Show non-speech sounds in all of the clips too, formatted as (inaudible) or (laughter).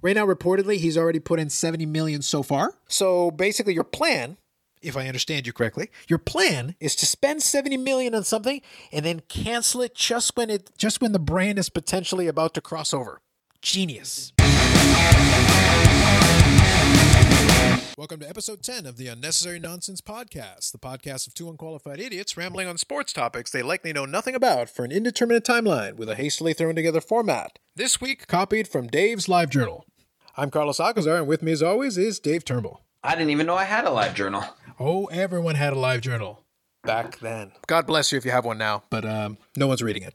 Right now, reportedly, he's already put in 70 million so far. So basically, your plan, if I understand you correctly, your plan is to spend 70 million on something and then cancel it just when it just when the brand is potentially about to cross over. Genius. Welcome to episode 10 of the Unnecessary Nonsense Podcast, the podcast of two unqualified idiots rambling on sports topics they likely know nothing about for an indeterminate timeline with a hastily thrown together format. This week, copied from Dave's Live Journal. I'm Carlos Alcazar, and with me as always is Dave Turnbull. I didn't even know I had a live journal. Oh, everyone had a live journal back then. God bless you if you have one now, but um, no one's reading it.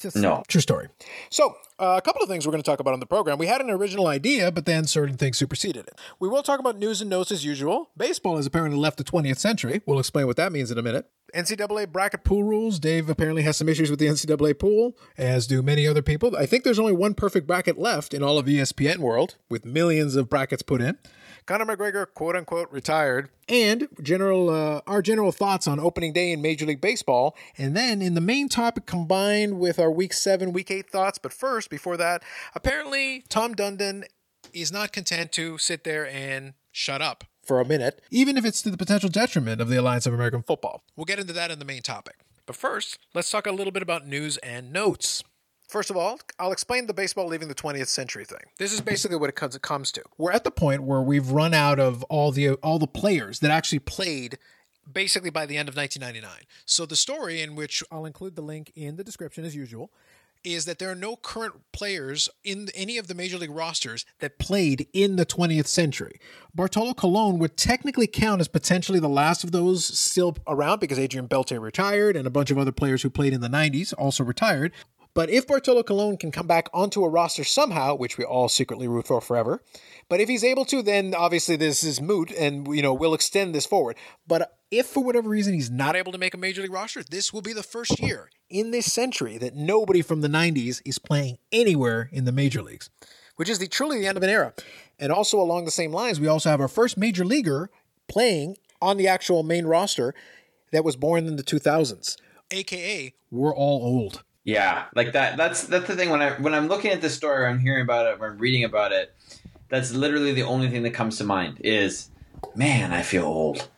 Just No. True story. So, uh, a couple of things we're going to talk about on the program. We had an original idea, but then certain things superseded it. We will talk about news and notes as usual. Baseball has apparently left the 20th century. We'll explain what that means in a minute. NCAA bracket pool rules. Dave apparently has some issues with the NCAA pool, as do many other people. I think there's only one perfect bracket left in all of ESPN world, with millions of brackets put in. Conor McGregor, quote unquote, retired, and general uh, our general thoughts on opening day in Major League Baseball, and then in the main topic combined with our Week Seven, Week Eight thoughts. But first, before that, apparently Tom Dundon is not content to sit there and shut up for a minute, even if it's to the potential detriment of the Alliance of American Football. We'll get into that in the main topic. But first, let's talk a little bit about news and notes. First of all, I'll explain the baseball leaving the 20th century thing. This is basically what it comes, to. We're at the point where we've run out of all the all the players that actually played basically by the end of 1999. So the story in which I'll include the link in the description as usual is that there are no current players in any of the major league rosters that played in the 20th century. Bartolo Colon would technically count as potentially the last of those still around because Adrian Beltre retired and a bunch of other players who played in the 90s also retired. But if Bartolo Colon can come back onto a roster somehow, which we all secretly root for forever, but if he's able to, then obviously this is moot, and you know we'll extend this forward. But if for whatever reason he's not able to make a major league roster, this will be the first year in this century that nobody from the '90s is playing anywhere in the major leagues, which is the truly the end of an era. And also along the same lines, we also have our first major leaguer playing on the actual main roster that was born in the 2000s, aka we're all old. Yeah, like that. That's that's the thing. When I when I'm looking at this story, or I'm hearing about it, or I'm reading about it. That's literally the only thing that comes to mind is, man, I feel old.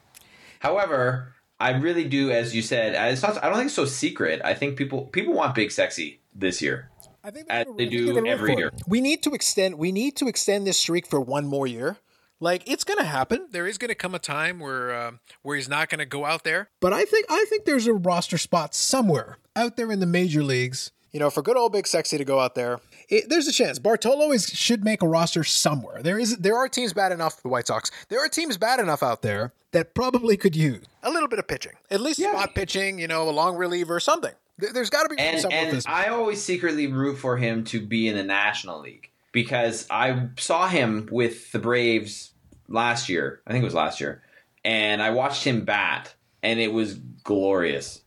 However, I really do, as you said, it's not. I don't think it's so secret. I think people people want big sexy this year. I think As they do every year. We need to extend. We need to extend this streak for one more year. Like it's going to happen. There is going to come a time where uh, where he's not going to go out there. But I think I think there's a roster spot somewhere out there in the major leagues. You know, for good old big sexy to go out there, it, there's a chance. Bartolo is should make a roster somewhere. There is there are teams bad enough. The White Sox. There are teams bad enough out there that probably could use a little bit of pitching, at least spot pitching. You know, a long reliever, or something. There, there's got to be And something with and this. I always secretly root for him to be in the National League because I saw him with the Braves last year. I think it was last year, and I watched him bat, and it was glorious.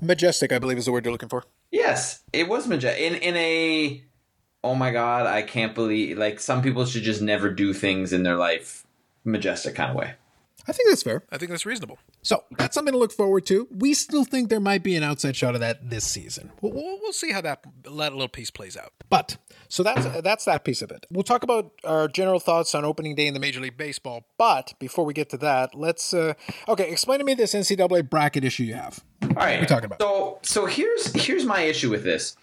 Majestic, I believe, is the word you're looking for. Yes, it was majestic. In in a oh my god, I can't believe like some people should just never do things in their life majestic kind of way. I think that's fair. I think that's reasonable. So that's something to look forward to. We still think there might be an outside shot of that this season. We'll, we'll, we'll see how that, that little piece plays out. But so that's that's that piece of it. We'll talk about our general thoughts on opening day in the Major League Baseball. But before we get to that, let's uh, okay. Explain to me this NCAA bracket issue you have. All right. we're talking about? So so here's here's my issue with this.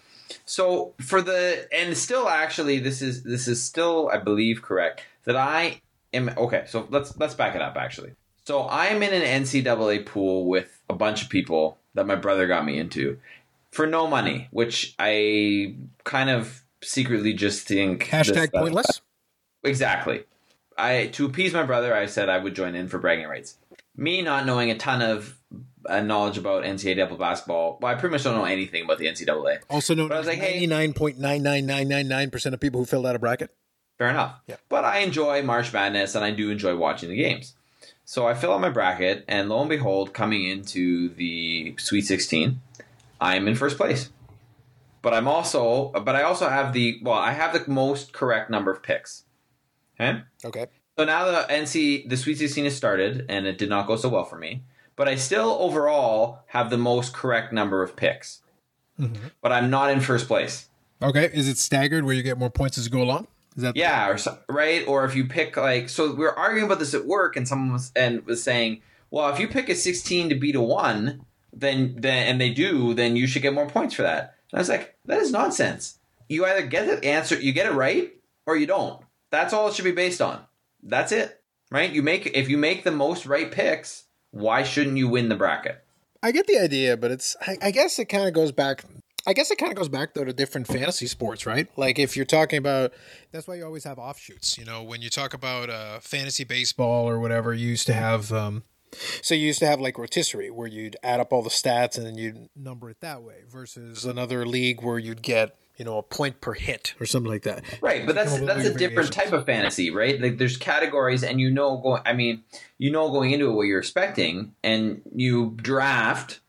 So for the and still actually this is this is still I believe correct that I am okay. So let's let's back it up actually. So I'm in an NCAA pool with a bunch of people that my brother got me into for no money, which I kind of secretly just think Hashtag this- pointless. Exactly. I to appease my brother, I said I would join in for bragging rights. Me not knowing a ton of uh, knowledge about NCAA basketball, well, I pretty much don't know anything about the NCAA. Also known But I was like, ninety nine point nine nine nine nine nine percent of people who filled out a bracket. Fair enough. Yeah. But I enjoy March Madness and I do enjoy watching the games. So I fill out my bracket, and lo and behold, coming into the Sweet 16, I'm in first place. But I'm also, but I also have the well, I have the most correct number of picks. Okay. Okay. So now the NC the Sweet 16 has started, and it did not go so well for me. But I still overall have the most correct number of picks. Mm-hmm. But I'm not in first place. Okay. Is it staggered where you get more points as you go along? Is that Yeah, or so, right, or if you pick like so, we were arguing about this at work, and someone was and was saying, well, if you pick a sixteen to beat a one, then then and they do, then you should get more points for that. And I was like, that is nonsense. You either get the answer, you get it right, or you don't. That's all it should be based on. That's it, right? You make if you make the most right picks, why shouldn't you win the bracket? I get the idea, but it's I, I guess it kind of goes back. I guess it kind of goes back though to different fantasy sports, right? Like if you're talking about, that's why you always have offshoots. You know, when you talk about uh, fantasy baseball or whatever, you used to have. Um, so you used to have like rotisserie, where you'd add up all the stats and then you'd number it that way, versus another league where you'd get you know a point per hit or something like that. Right, but that's Come up with that's a different type of fantasy, right? Like there's categories, and you know going. I mean, you know going into it what you're expecting, and you draft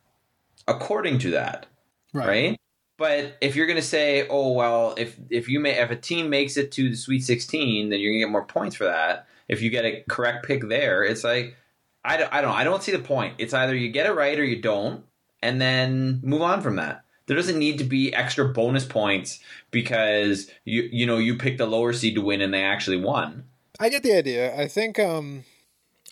according to that, right? But if you're gonna say, oh well, if if you may if a team makes it to the Sweet 16, then you're gonna get more points for that. If you get a correct pick there, it's like I don't I don't I don't see the point. It's either you get it right or you don't, and then move on from that. There doesn't need to be extra bonus points because you you know you picked the lower seed to win and they actually won. I get the idea. I think um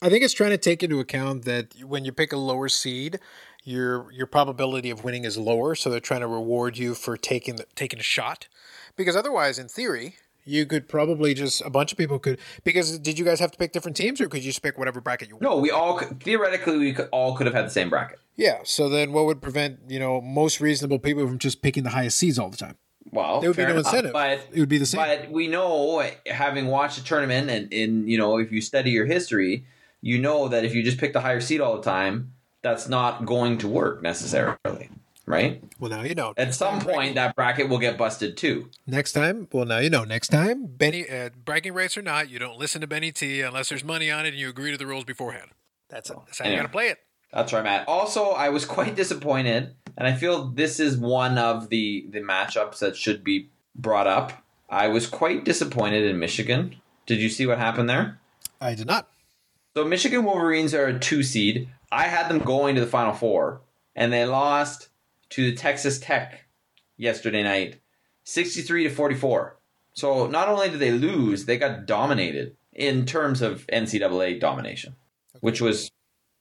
I think it's trying to take into account that when you pick a lower seed, your your probability of winning is lower, so they're trying to reward you for taking the, taking a shot. Because otherwise, in theory, you could probably just a bunch of people could because did you guys have to pick different teams or could you just pick whatever bracket you want? No, we all theoretically we could, all could have had the same bracket. Yeah, so then what would prevent, you know, most reasonable people from just picking the highest seeds all the time? Well, There would be no enough, incentive. but It would be the same. But we know, having watched the tournament, and in you know, if you study your history, you know that if you just pick the higher seed all the time, that's not going to work necessarily, right? Well, now you know. At some point, that bracket will get busted too. Next time, well, now you know. Next time, Benny, uh, bragging rights or not, you don't listen to Benny T unless there's money on it and you agree to the rules beforehand. That's it. That's how you Anyway. got to play it. That's where I'm at. Also, I was quite disappointed, and I feel this is one of the the matchups that should be brought up. I was quite disappointed in Michigan. Did you see what happened there? I did not. So Michigan Wolverines are a two seed. I had them going to the Final Four, and they lost to the Texas Tech yesterday night, sixty-three to forty-four. So not only did they lose, they got dominated in terms of NCAA domination, which was,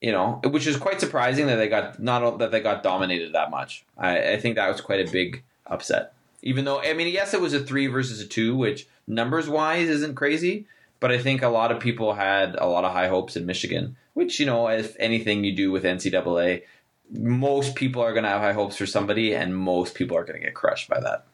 you know, which is quite surprising that they got not that they got dominated that much. I, I think that was quite a big upset. Even though I mean, yes, it was a three versus a two, which numbers wise isn't crazy, but I think a lot of people had a lot of high hopes in Michigan, which, you know, if anything you do with NCAA, most people are going to have high hopes for somebody, and most people are going to get crushed by that.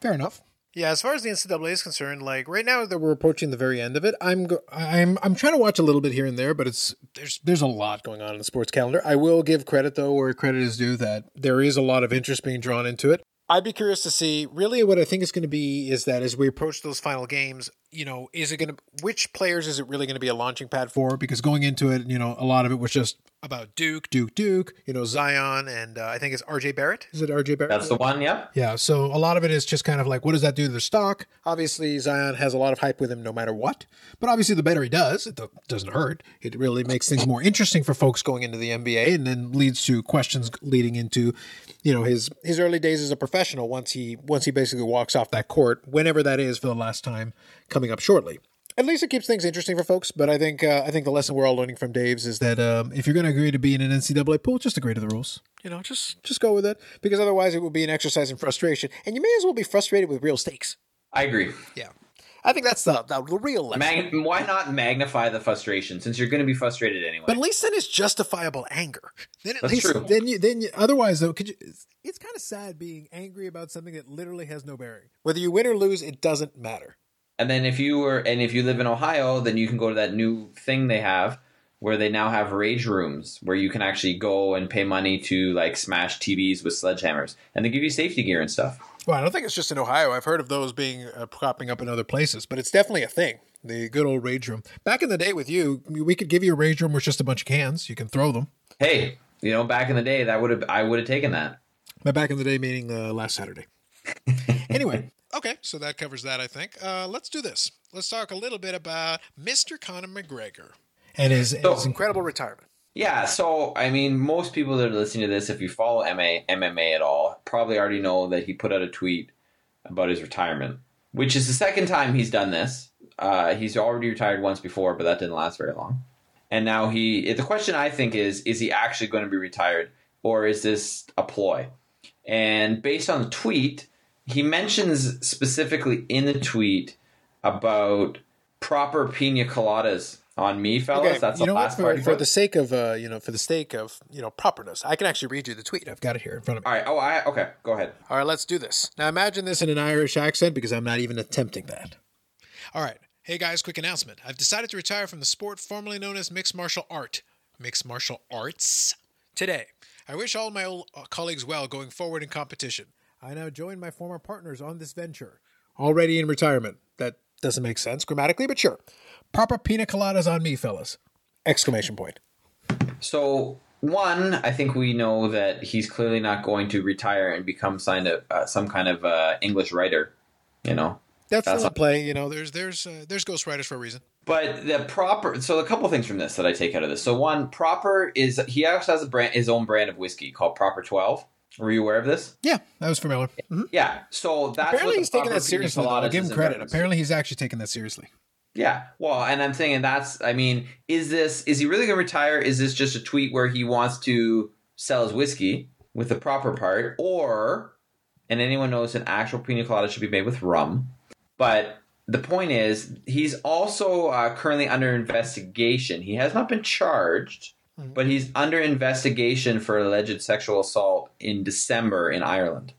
Fair enough. Yeah, as far as the NCAA is concerned, like right now that we're approaching the very end of it, I'm go- I'm I'm trying to watch a little bit here and there, but it's there's there's a lot going on in the sports calendar. I will give credit though where credit is due that there is a lot of interest being drawn into it. I'd be curious to see. Really, what I think is going to be is that as we approach those final games, you know, is it going to which players is it really going to be a launching pad for? Because going into it, you know, a lot of it was just about Duke, Duke, Duke. You know, Zion, and uh, I think it's R.J. Barrett. Is it R.J. Barrett? That's the one, Yeah. Yeah, so a lot of it is just kind of like, what does that do to their stock? Obviously, Zion has a lot of hype with him no matter what. But obviously, the better he does, it doesn't hurt. It really makes things more interesting for folks going into the NBA and then leads to questions leading into, you know, his his early days as a professional once he once he basically walks off that court, whenever that is for the last time, coming up shortly. At least it keeps things interesting for folks. But I think uh, I think the lesson we're all learning from Dave's is that um, if you're going to agree to be in an NCAA pool, just agree to the rules. You know, just just go with it because otherwise it will be an exercise in frustration, and you may as well be frustrated with real stakes. I agree. Yeah, I think that's the the real lesson. Mag- why not magnify the frustration since you're going to be frustrated anyway? but at least then it's justifiable anger. Then at That's least true. then you then you, otherwise though could you? It's, it's kind of sad being angry about something that literally has no bearing. Whether you win or lose, it doesn't matter. And then if you were and if you live in Ohio, then you can go to that new thing they have where they now have rage rooms where you can actually go and pay money to like smash TVs with sledgehammers and they give you safety gear and stuff. Well, I don't think it's just in Ohio. I've heard of those being uh, popping up in other places, but it's definitely a thing. The good old rage room. Back in the day with you, we could give you a rage room with just a bunch of cans. You can throw them. Hey, you know, back in the day, that would have I would have taken that. By back in the day, meaning uh, last Saturday. (laughs) anyway, okay, so that covers that, I think. Uh, let's do this. Let's talk a little bit about Mr. Conor McGregor and his, So- his incredible retirement. Yeah, so I mean, most people that are listening to this, if you follow MA, MMA at all, probably already know that he put out a tweet about his retirement. which is the second time he's done this. Uh, he's already retired once before, but that didn't last very long. And now he. The question I think is: Is he actually going to be retired, or is this a ploy? And based on the tweet, he mentions specifically in the tweet about proper pina coladas on me, fellas. Okay, That's the know what? last For, part. for the sake of uh, you know, for the sake of you know properness, I can actually read you the tweet. I've got it here in front of me. All right. Oh, I okay. Go ahead. All right, let's do this. Now imagine this in an Irish accent because I'm not even attempting that. All right. Hey guys, quick announcement. I've decided to retire from the sport formerly known as mixed martial art. Mixed martial arts? Today. I wish all my old uh, colleagues well going forward in competition. I now join my former partners on this venture. Already in retirement. That doesn't make sense grammatically, but sure. Proper pina coladas on me, fellas. Exclamation point. So one, I think we know that he's clearly not going to retire and become signed a, uh, some kind of uh, English writer. You know, That's, That's still a- a play. You know, there's there's uh, there's ghostwriters for a reason. But the proper so a couple things from this that I take out of this. So one, proper is he also has a brand his own brand of whiskey called Proper Twelve. Were you aware of this? Yeah, I was familiar. Mhm. Yeah. So that's Apparently, what he's taking that seriously. I'll give him credit. Apparently, he's actually taking that seriously. Yeah. Well, and I'm thinking that's I mean, is this is he really gonna retire? Is this just a tweet where he wants to sell his whiskey with the proper part? Or and anyone knows an actual pina colada should be made with rum. But the point is, he's also uh, currently under investigation. He has not been charged, Mhm. but he's under investigation for alleged sexual assault in December in Ireland,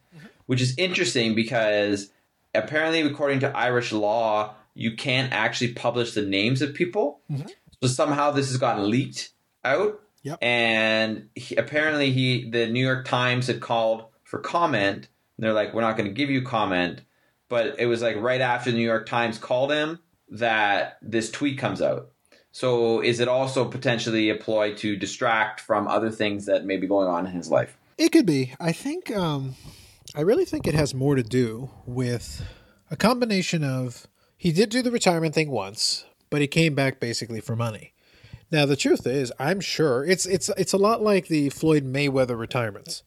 which is interesting because apparently, according to Irish law, you can't actually publish the names of people. Mhm. So somehow this has gotten leaked out, Yep. and he, apparently, he the New York Times had called for comment. And they're like, "We're not going to give you comment." But it was like right after the New York Times called him that this tweet comes out. So is it also potentially a ploy to distract from other things that may be going on in his life? It could be. I think. Um, I really think it has more to do with a combination of he did do the retirement thing once, but he came back basically for money. Now the truth is, I'm sure it's it's it's a lot like the Floyd Mayweather retirements.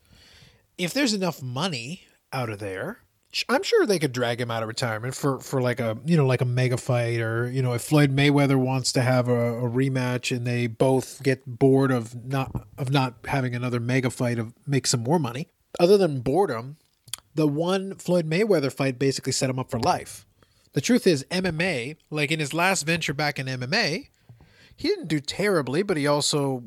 If there's enough money out of there, I'm sure they could drag him out of retirement for for like a you know like a mega fight or you know if Floyd Mayweather wants to have a, a rematch and they both get bored of not of not having another mega fight of make some more money. Other than boredom, the one Floyd Mayweather fight basically set him up for life. The truth is, MMA, like in his last venture back in MMA, he didn't do terribly, but he also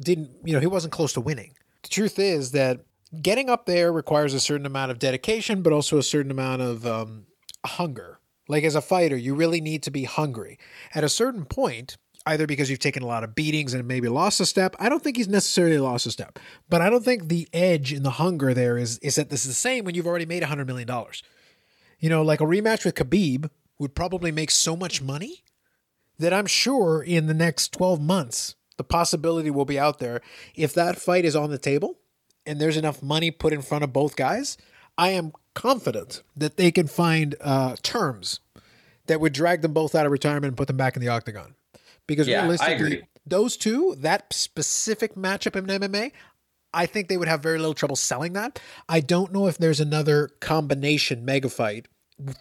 didn't, you know, he wasn't close to winning. The truth is that getting up there requires a certain amount of dedication, but also a certain amount of um, hunger. Like as a fighter, you really need to be hungry. At a certain point, either because you've taken a lot of beatings and maybe lost a step, I don't think he's necessarily lost a step, but I don't think the edge and the hunger there is is that this is the same when you've already made hundred million dollars. You know, like a rematch with Khabib would probably make so much money that I'm sure in the next 12 months, the possibility will be out there. If that fight is on the table and there's enough money put in front of both guys, I am confident that they can find uh, terms that would drag them both out of retirement and put them back in the octagon. Because Yeah, realistically, those two, that specific matchup in MMA, I think they would have very little trouble selling that. I don't know if there's another combination mega fight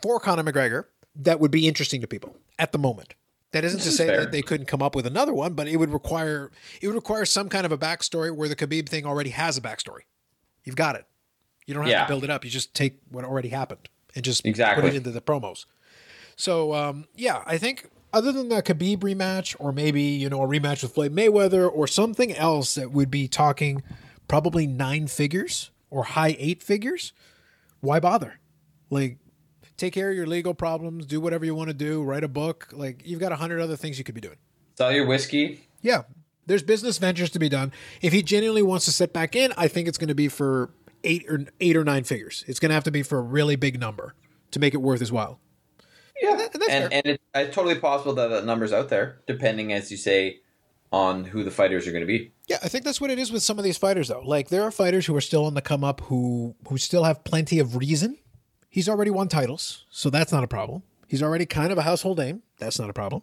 for Conor McGregor that would be interesting to people at the moment. That isn't to is say fair. that they couldn't come up with another one, but it would require it would require some kind of a backstory where the Khabib thing already has a backstory. You've got it. You don't have Yeah. to build it up. You just take what already happened and just Exactly. put it into the promos. So um, yeah, I think other than that Khabib rematch, or maybe you know a rematch with Floyd Mayweather, or something else that would be talking probably nine figures or high eight figures, why bother? Like, take care of your legal problems, do whatever you want to do, write a book. Like, you've got a hundred other things you could be doing. Sell your whiskey. Yeah, there's business ventures to be done. If he genuinely wants to sit back in, I think it's going to be for eight or eight or nine figures. It's going to have to be for a really big number to make it worth his while. Yeah, that- that's and and it, it's totally possible that that number's out there, depending, as you say, on who the fighters are going to be. Yeah, I think that's what it is with some of these fighters, though. Like there are fighters who are still on the come up who who still have plenty of reason. He's already won titles, so that's not a problem. He's already kind of a household name. That's not a problem.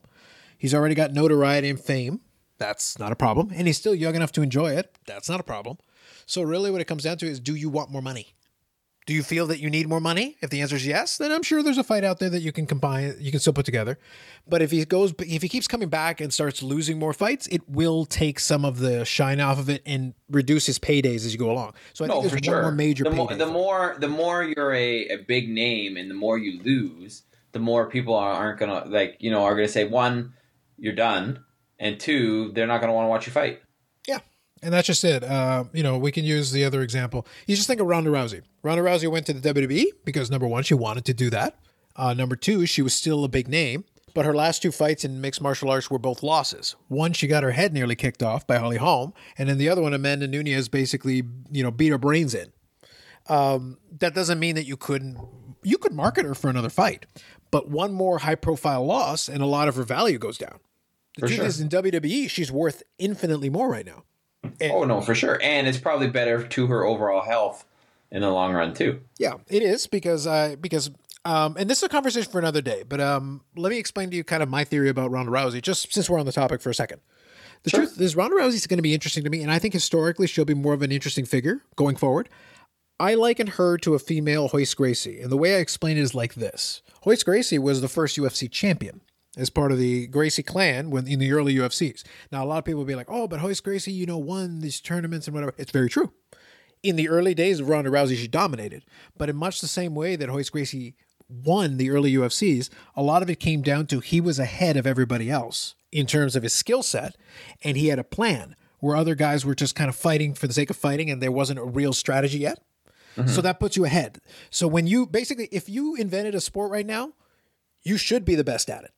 He's already got notoriety and fame. That's not a problem. And he's still young enough to enjoy it. That's not a problem. So really what it comes down to is do you want more money? Do you feel that you need more money? If the answer is yes, then I'm sure there's a fight out there that you can combine, you can still put together. But if he goes, if he keeps coming back and starts losing more fights, it will take some of the shine off of it and reduce his paydays as you go along. So I No, think there's sure. more major the, more, the more the more you're a, a big name and the more you lose, the more people are, aren't gonna like you know are gonna say one, you're done, and two, they're not gonna want to watch you fight. Yeah. And that's just it. Uh, you know, we can use the other example. You just think of Ronda Rousey. Ronda Rousey went to the WWE because number one, she wanted to do that. Uh, number two, she was still a big name. But her last two fights in mixed martial arts were both losses. One, she got her head nearly kicked off by Holly Holm, and then the other one, Amanda Nunes basically, you know, beat her brains in. Um, that doesn't mean that you couldn't you could market her for another fight, but one more high profile loss and a lot of her value goes down. The truth sure. is, in WWE, she's worth infinitely more right now. And- Oh no, for sure, and it's probably better to her overall health in the long run too. Yeah, it is because I because um and this is a conversation for another day, but um let me explain to you kind of my theory about Ronda Rousey just since we're on the topic for a second. The Sure. truth is Ronda Rousey's going to be interesting to me and I think historically she'll be more of an interesting figure going forward. I liken her to a female Royce Gracie, and the way I explain it is like this. Royce Gracie was the first UFC champion as part of the Gracie clan when in the early UFCs. Now a lot of people will be like, "Oh, but Royce Gracie, you know, won these tournaments and whatever." It's very true in the early days of Ronda Rousey, she dominated. But in much the same way that Royce Gracie won the early UFCs, a lot of it came down to he was ahead of everybody else in terms of his skill set, and he had a plan where other guys were just kind of fighting for the sake of fighting, and there wasn't a real strategy yet. Mm-hmm. So that puts you ahead. So when you basically, if you invented a sport right now, you should be the best at it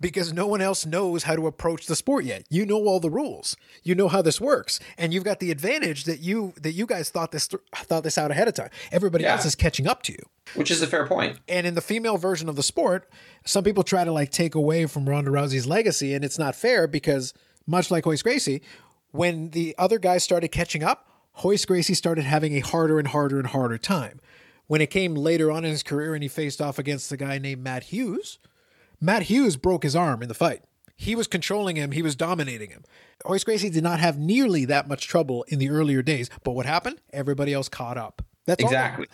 because no one else knows how to approach the sport yet. You know all the rules. You know how this works, and you've got the advantage that you that you guys thought this thought this out ahead of time. Everybody Yeah. else is catching up to you. Which is a fair point. And in the female version of the sport, some people try to like take away from Ronda Rousey's legacy, and it's not fair because much like Royce Gracie, when the other guys started catching up, Royce Gracie started having a harder and harder and harder time. When it came later on in his career and he faced off against a guy named Matt Hughes, Matt Hughes broke his arm in the fight. He was controlling him, he was dominating him. Royce Gracie did not have nearly that much trouble in the earlier days, but what happened? Everybody else caught up. That's Exactly.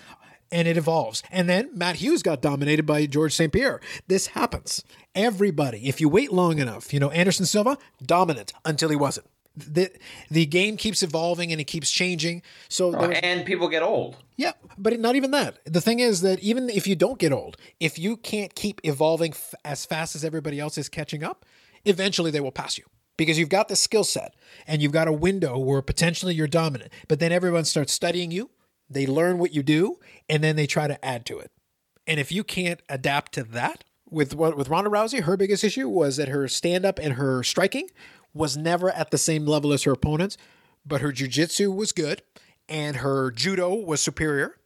and it evolves. And then Matt Hughes got dominated by George St. Pierre. This happens. Everybody, if you wait long enough, you know, Anderson Silva, dominant until he wasn't. The, the game keeps evolving and it keeps changing. So, oh, there- And people get old. yeah, but not even that. The thing is that even if you don't get old, if you can't keep evolving f- as fast as everybody else is catching up, eventually they will pass you because you've got the skill set and you've got a window where potentially you're dominant. But then everyone starts studying you, they learn what you do, and then they try to add to it. And if you can't adapt to that, with with Ronda Rousey, her biggest issue was that her stand up and her striking was never at the same level as her opponents, but her jujitsu was good and her judo was superior,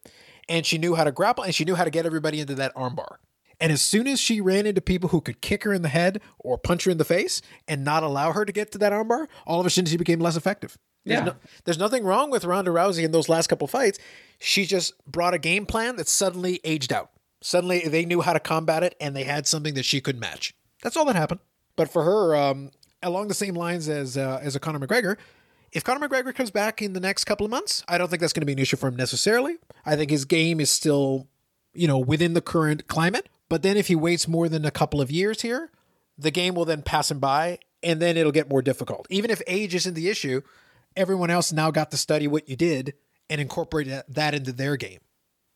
and she knew how to grapple and she knew how to get everybody into that armbar. And as soon as she ran into people who could kick her in the head or punch her in the face and not allow her to get to that armbar, all of a sudden she became less effective. There's, Yeah. no, there's nothing wrong with Ronda Rousey in those last couple fights. She just brought a game plan that suddenly aged out. Suddenly they knew how to combat it and they had something that she could match. That's all that happened. But for her, um, along the same lines as uh, as a Conor McGregor, if Conor McGregor comes back in the next couple of months, I don't think that's going to be an issue for him necessarily. I think his game is still, you know, within the current climate. But then if he waits more than a couple of years here, the game will then pass him by and then it'll get more difficult. Even if age isn't the issue, everyone else now got to study what you did and incorporate that- into their game.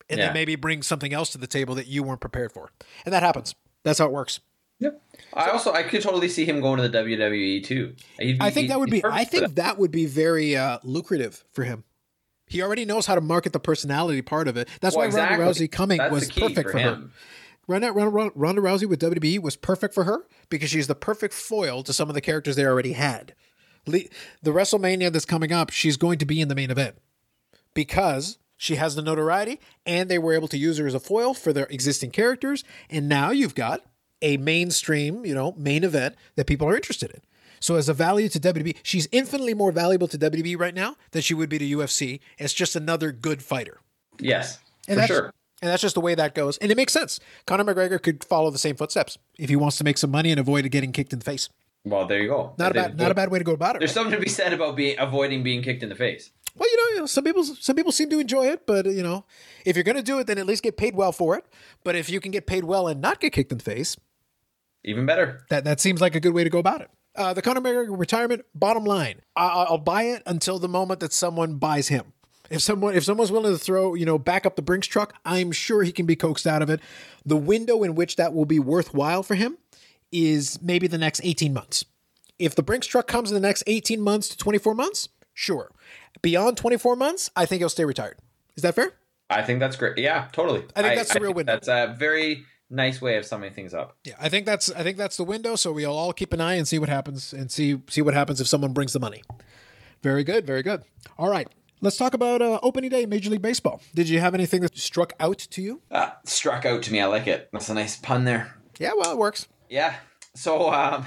And Yeah. then maybe bring something else to the table that you weren't prepared for. And that happens. That's how it works. Yep. I also I could totally see him going to the WWE too. He'd I think that would be. I think that. that would be very uh, lucrative for him. He already knows how to market the personality part of it. That's Well, why Ronda. Rousey coming That's was perfect for for, her. Ronda, Ronda, Ronda Rousey with WWE was perfect for her because she's the perfect foil to some of the characters they already had. Le- The WrestleMania that's coming up, she's going to be in the main event because she has the notoriety and they were able to use her as a foil for their existing characters. And now you've got a mainstream, you know, main event that people are interested in. So as a value to WWE, she's infinitely more valuable to WWE right now than she would be to UFC. It's just another good fighter. Yes, And for that's, sure. And that's just the way that goes. And it makes sense. Conor McGregor could follow the same footsteps if he wants to make some money and avoid getting kicked in the face. Well, there you go. Not a bad, not a bad way to go about it. There's right? something to be said about being avoiding being kicked in the face. Well, you know, you know, some people some people seem to enjoy it, but you know, if you're going to do it, then at least get paid well for it. But if you can get paid well and not get kicked in the face, even better. That that seems like a good way to go about it. Uh, the Conor McGregor retirement. Bottom line, I, I'll buy it until the moment that someone buys him. If someone if someone's willing to throw you know back up the Brinks truck, I'm sure he can be coaxed out of it. The window in which that will be worthwhile for him is maybe the next 18 months. If the Brinks truck comes in the next 18 months to 24 months, sure. Beyond 24 months, I think he'll stay retired. Is that fair? I think that's great. Yeah, totally. I think that's I, the real window. That's a very nice way of summing things up. Yeah, I think that's I think that's the window. So we'll all keep an eye and see what happens and see see what happens if someone brings the money. Very good, very good. All right, let's talk about uh, opening day, Major League Baseball. Did you have anything that struck out to you? Uh, struck out to me. I like it. That's a nice pun there. Yeah, well, it works. Yeah. So, um,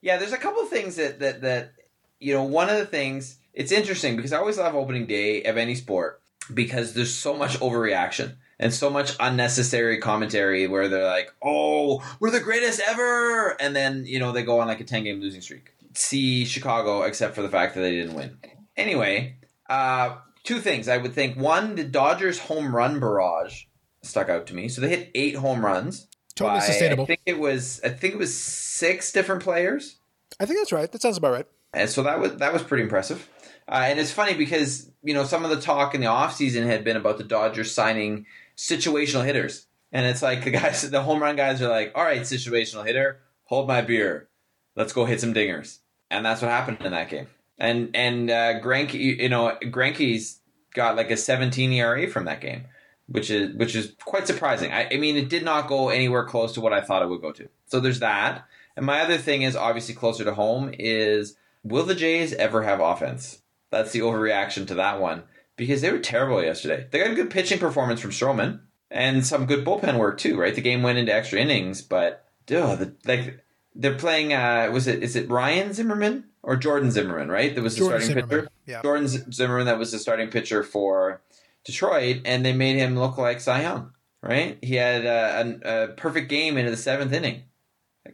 yeah, there's a couple of things that that that you know. One of the things it's interesting because I always love opening day of any sport because there's so much overreaction and so much unnecessary commentary where they're like, "Oh, we're the greatest ever," and then you know they go on like a ten game losing streak. See Chicago, except for the fact that they didn't win. Anyway, uh, two things I would think: one, the Dodgers home run barrage stuck out to me. So they hit eight home runs. Totally by, sustainable. I think it was. I think it was six different players. I think that's right. That sounds about right. And so that was that was pretty impressive. Uh, and it's funny because you know some of the talk in the offseason had been about the Dodgers signing situational hitters. And it's like the (laughs) guys, the home run guys are like, all right, situational hitter, hold my beer. Let's go hit some dingers. And that's what happened in that game. And and uh, Greinke, you know, Greinke's got like a 17 ERA from that game, which is which is quite surprising. I, I mean, it did not go anywhere close to what I thought it would go to. So there's that. And my other thing is obviously closer to home is will the Jays ever have offense? That's the overreaction to that one because they were terrible yesterday. They got a good pitching performance from Stroman and some good bullpen work too, right? The game went into extra innings, but duh, the, like they're playing. Uh, was it is it Ryan Zimmerman or Jordan Zimmermann? Right, that was the Jordan starting Zimmermann. pitcher. Yeah, Jordan Zimmermann That was the starting pitcher for Detroit, and they made him look like Cy Young. Right, he had a, a, a perfect game into the seventh inning.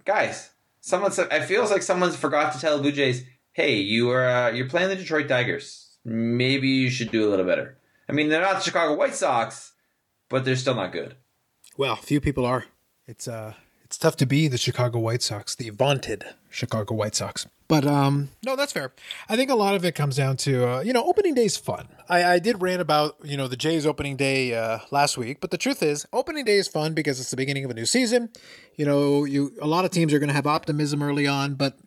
Guys, someone said I feels like someone's forgot to tell the Blue Jays, "Hey, you are uh, you're playing the Detroit Tigers maybe you should do a little better. I mean, they're not the Chicago White Sox, but they're still not good. Well, few people are. It's uh, it's tough to be the Chicago White Sox, the vaunted Chicago White Sox. But um, no, that's fair. I think a lot of it comes down to uh, you know opening day is fun. I, I did rant about you know the Jays opening day uh, last week, but the truth is opening day is fun because it's the beginning of a new season. You know, you a lot of teams are going to have optimism early on, but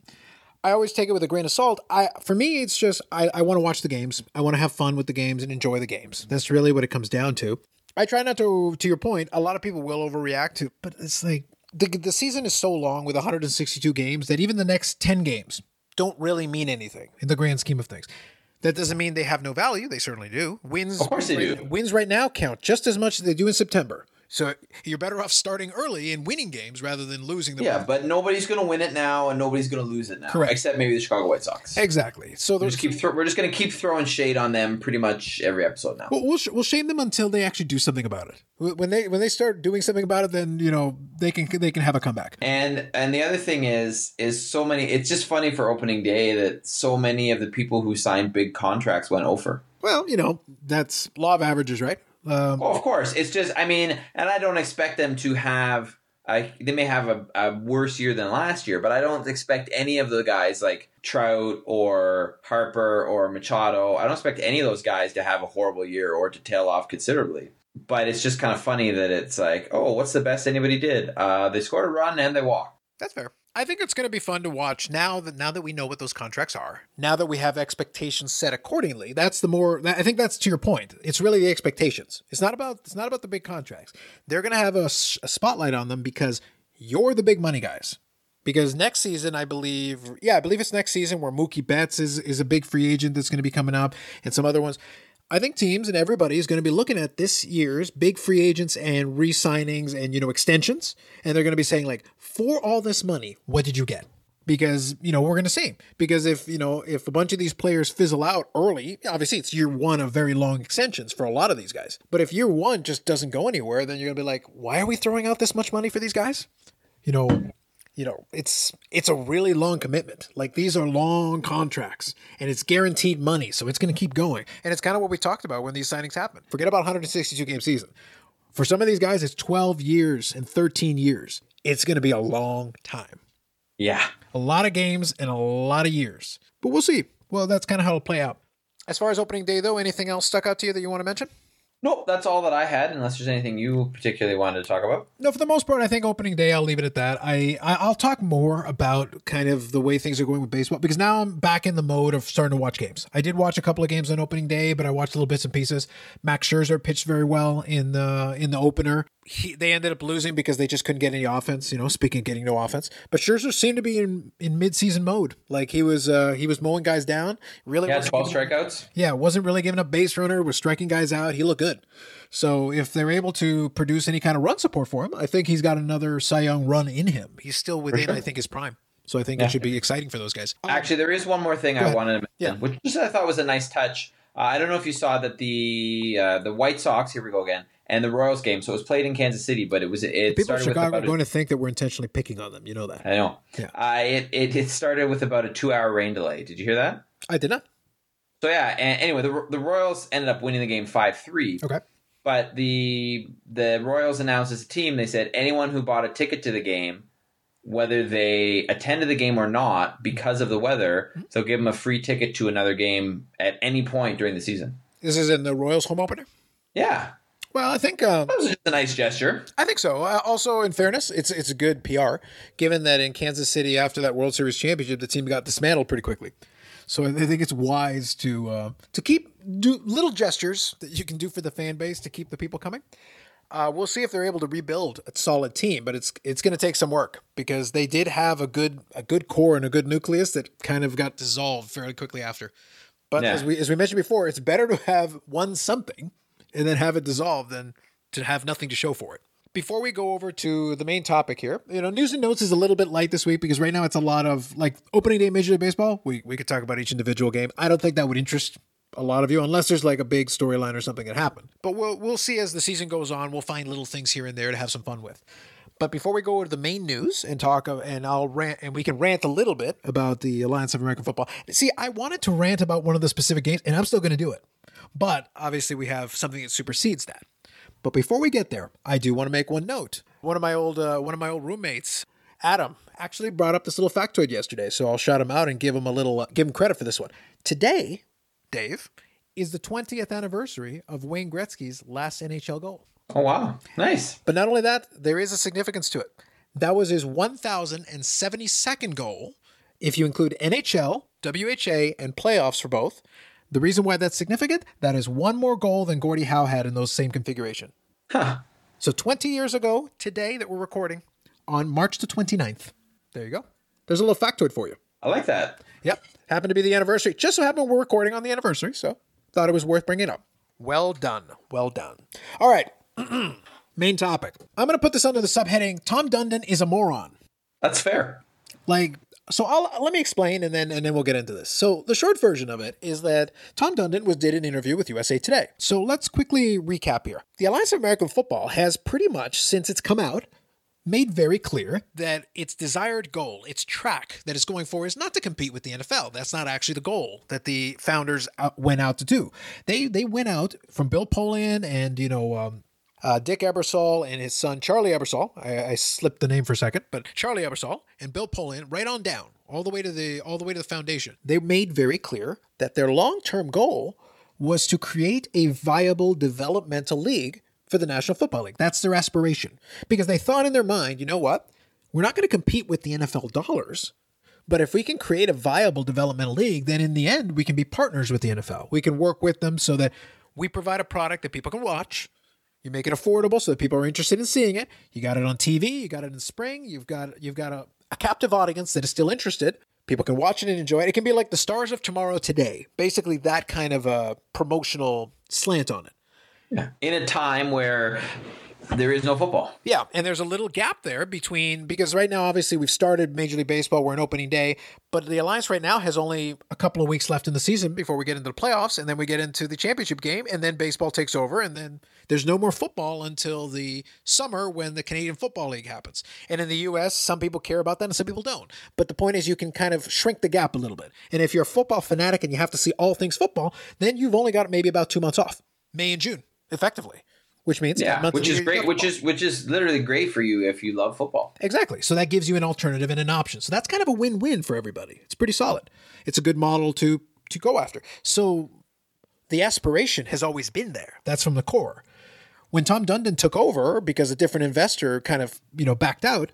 I always take it with a grain of salt. I for me, it's just I, I want to watch the games. I want to have fun with the games and enjoy the games. That's really what it comes down to. I try not to. To your point, a lot of people will overreact to, but it's like the the season is so long with 162 games that even the next 10 games don't really mean anything in the grand scheme of things. That doesn't mean they have no value. They certainly do. Wins, of course, they right, do. Wins right now count just as much as they do in September. So you're better off starting early and winning games rather than losing them. Yeah, but nobody's going to win it now, and nobody's going to lose it now. Correct. Except maybe the Chicago White Sox. Exactly. So keep thro- we're just going to keep throwing shade on them pretty much every episode now. We'll, we'll, sh- we'll shame them until they actually do something about it. When they when they start doing something about it, then you know they can they can have a comeback. And and the other thing is is so many. It's just funny for opening day that so many of the people who signed big contracts went over. Well, you know that's law of averages, right? Um, well, of course, it's just I mean, and I don't expect them to have. I, they may have a, a worse year than last year, but I don't expect any of the guys like Trout or Harper or Machado. I don't expect any of those guys to have a horrible year or to tail off considerably. But it's just kind of funny that it's like, oh, what's the best anybody did? Uh, they scored a run and they walked. That's fair. I think it's going to be fun to watch now that now that we know what those contracts are. Now that we have expectations set accordingly. That's the more I think that's to your point. It's really the expectations. It's not about it's not about the big contracts. They're going to have a, a spotlight on them because you're the big money guys. Because next season, I believe, yeah, I believe it's next season where Mookie Betts is is a big free agent that's going to be coming up, and some other ones. I think teams and everybody is going to be looking at this year's big free agents and re-signings and you know extensions, and they're going to be saying like, for all this money, what did you get? Because you know we're going to see because if you know if a bunch of these players fizzle out early, obviously it's year one of very long extensions for a lot of these guys. But if year one just doesn't go anywhere, then you're going to be like, why are we throwing out this much money for these guys? You know, you know, it's it's a really long commitment. Like these are long contracts and it's guaranteed money, so it's going to keep going. And it's kind of what we talked about when these signings happen. Forget about 162 game season. For some of these guys it's 12 years and 13 years. It's going to be a long time. Yeah. A lot of games and a lot of years. But we'll see. Well, that's kind of how it'll play out. As far as opening day though, anything else stuck out to you that you want to mention? Nope, that's all that I had. Unless there's anything you particularly wanted to talk about. No, for the most part, I think opening day. I'll leave it at that. I, I I'll talk more about kind of the way things are going with baseball because now I'm back in the mode of starting to watch games. I did watch a couple of games on opening day, but I watched little bits and pieces. Max Scherzer pitched very well in the in the opener. He, they ended up losing because they just couldn't get any offense. You know, speaking of getting no offense, but Scherzer seemed to be in in mid season mode. Like he was uh he was mowing guys down. Really, Yeah, twelve strikeouts. yeah, wasn't really giving up base runner, was striking guys out. He looked good. So if they're able to produce any kind of run support for him, I think he's got another Cy Young run in him. He's still within, sure. I think, his prime. So I think Yeah. it should be exciting for those guys. Actually, there is one more thing I ahead. wanted to mention, Yeah. which I thought was a nice touch. Uh, I don't know if you saw that the uh, the White Sox. Here we go again, and the Royals game. So it was played in Kansas City, but it was it People in Chicago are a, going to think that we're intentionally picking on them. You know that. I know. Yeah. Uh, it, it it started with about a two hour rain delay. Did you hear that? I did not. So yeah. And anyway, the the Royals ended up winning the game five three. Okay. But the the Royals announced as a team, they said anyone who bought a ticket to the game, whether they attended the game or not, because of the weather, they'll give them a free ticket to another game at any point during the season. This is in the Royals home opener. Yeah, Well, I think uh, that was just a nice gesture. I think so. Uh, also, in fairness, it's it's a good PR, given that in Kansas City after that World Series championship, the team got dismantled pretty quickly. So I think it's wise to uh, to keep do little gestures that you can do for the fan base to keep the people coming. Uh, we'll see if they're able to rebuild a solid team, but it's it's going to take some work because they did have a good a good core and a good nucleus that kind of got dissolved fairly quickly after. But Yeah. as we as we mentioned before, it's better to have won something and then have it dissolved than to have nothing to show for it. Before we go over to the main topic here, you know, news and notes is a little bit light this week because right now it's a lot of like opening day Major League Baseball. We we could talk about each individual game. I don't think that would interest a lot of you unless there's like a big storyline or something that happened. But we'll we'll see as the season goes on. We'll find little things here and there to have some fun with. But before we go to the main news and talk, of, and I'll rant, and we can rant a little bit about the Alliance of American Football. See, I wanted to rant about one of the specific games, and I'm still going to do it. But obviously, we have something that supersedes that. But before we get there, I do want to make one note. One of my old, uh, one of my old roommates, Adam, actually brought up this little factoid yesterday. So I'll shout him out and give him a little, uh, give him credit for this one. Today, Dave, is the 20th anniversary of Wayne Gretzky's last NHL goal. Oh wow, nice. But not only that, there is a significance to it. That was his 1072nd goal, if you include NHL, WHA, and playoffs for both. The reason why that's significant, that is one more goal than Gordie Howe had in those same configuration. Huh. So 20 years ago, today that we're recording, on March the 29th. There you go. There's a little factoid for you. I like that. Yep. Happened to be the anniversary. Just so happened we're recording on the anniversary, so thought it was worth bringing up. Well done. Well done. All right. (clears throat) Main topic. I'm going to put this under the subheading Tom Dundon is a moron. That's fair. Like so I'll let me explain and then and then we'll get into this. So the short version of it is that Tom Dundon was did an interview with USA Today. So let's quickly recap here. The Alliance of American Football has pretty much since it's come out made very clear that its desired goal, its track that it's going for is not to compete with the NFL. That's not actually the goal that the founders out, went out to do. They they went out from Bill Polian and you know um, uh, Dick Ebersol and his son Charlie Ebersol. I, I slipped the name for a second, but Charlie Ebersol and Bill Polian, right on down, all the way to the all the way to the foundation. They made very clear that their long term goal was to create a viable developmental league for the National Football League. That's their aspiration because they thought in their mind, you know what? We're not going to compete with the NFL dollars. But if we can create a viable developmental league, then in the end, we can be partners with the NFL. We can work with them so that we provide a product that people can watch. You make it affordable so that people are interested in seeing it. You got it on TV. You got it in spring. You've got you've got a, a captive audience that is still interested. People can watch it and enjoy it. It can be like the stars of tomorrow today. Basically, that kind of a promotional slant on it. In a time where there is no football. Yeah, and there's a little gap there between because right now obviously we've started Major League Baseball, we're in opening day, but the alliance right now has only a couple of weeks left in the season before we get into the playoffs and then we get into the championship game and then baseball takes over and then there's no more football until the summer when the Canadian Football League happens. And in the US, some people care about that and some people don't. But the point is you can kind of shrink the gap a little bit. And if you're a football fanatic and you have to see all things football, then you've only got maybe about 2 months off. May and June, effectively which means yeah, which is great, which is which is literally great for you if you love football. Exactly. So that gives you an alternative and an option. So that's kind of a win-win for everybody. It's pretty solid. It's a good model to to go after. So the aspiration has always been there. That's from the core. When Tom Dundon took over because a different investor kind of, you know, backed out,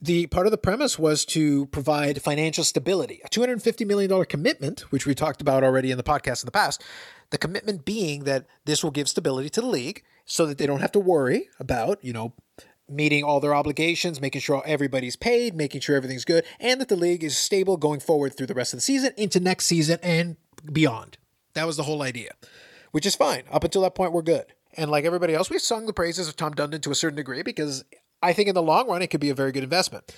the part of the premise was to provide financial stability. A $250 million commitment, which we talked about already in the podcast in the past, the commitment being that this will give stability to the league so that they don't have to worry about, you know, meeting all their obligations, making sure everybody's paid, making sure everything's good, and that the league is stable going forward through the rest of the season into next season and beyond. That was the whole idea, which is fine. Up until that point, we're good. And like everybody else, we've sung the praises of Tom Dundon to a certain degree because I think in the long run, it could be a very good investment.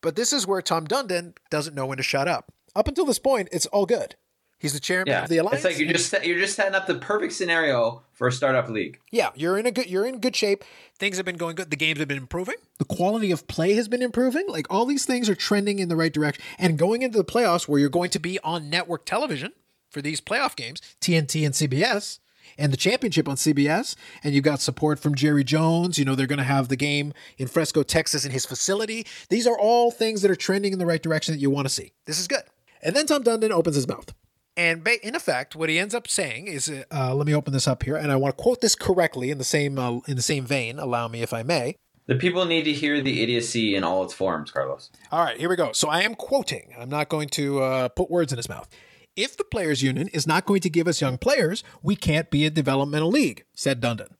But this is where Tom Dundon doesn't know when to shut up. Up until this point, it's all good. He's the chairman yeah. of the alliance. It's like you're just you're just setting up the perfect scenario for a startup league. Yeah, you're in a good you're in good shape. Things have been going good. The games have been improving. The quality of play has been improving. Like all these things are trending in the right direction. And going into the playoffs, where you're going to be on network television for these playoff games, TNT and CBS, and the championship on CBS, and you've got support from Jerry Jones. You know they're going to have the game in Frisco, Texas, in his facility. These are all things that are trending in the right direction that you want to see. This is good. And then Tom Dundon opens his mouth. And in effect, what he ends up saying is, uh, let me open this up here, and I want to quote this correctly in the same uh, in the same vein. Allow me, if I may. The people need to hear the idiocy in all its forms, Carlos. All right, here we go. So I am quoting. I'm not going to uh, put words in his mouth. If the players' union is not going to give us young players, we can't be a developmental league," said Dundon.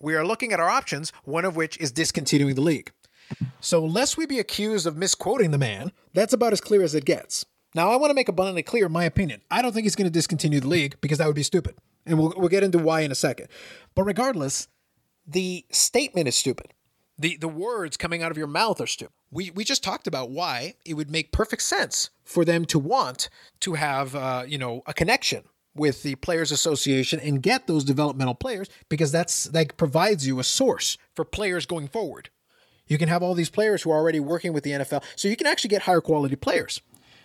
We are looking at our options, one of which is discontinuing the league. So, lest we be accused of misquoting the man, that's about as clear as it gets. Now, I want to make abundantly clear my opinion. I don't think he's going to discontinue the league because that would be stupid. And we'll, we'll get into why in a second. But regardless, the statement is stupid. The, the words coming out of your mouth are stupid. We, we just talked about why it would make perfect sense for them to want to have uh, you know a connection with the players association and get those developmental players because that's that provides you a source for players going forward. You can have all these players who are already working with the NFL, so you can actually get higher quality players.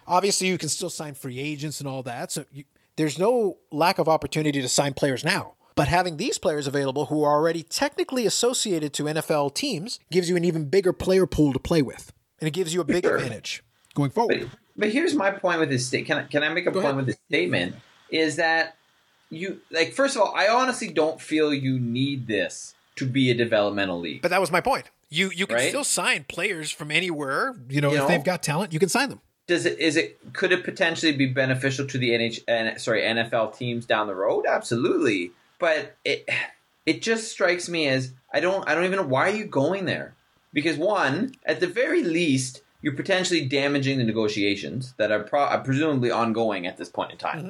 Obviously, you can still sign free agents and all that. So you, there's no lack of opportunity to sign players now. But having these players available who are already technically associated to NFL teams gives you an even bigger player pool to play with. And it gives you a big sure. advantage going forward. But, but, here's my point with this state. Can I, can I make a Go point ahead. with this statement? Is that you, like, first of all, I honestly don't feel you need this to be a developmental league. But that was my point. You you can right? still sign players from anywhere. You know, you if know? they've got talent, you can sign them does it is it could it potentially be beneficial to the NH sorry NFL teams down the road? Absolutely, but it it just strikes me as I don't I don't even know why are you going there because one at the very least you're potentially damaging the negotiations that are, pro- are presumably ongoing at this point in time. Mm-hmm.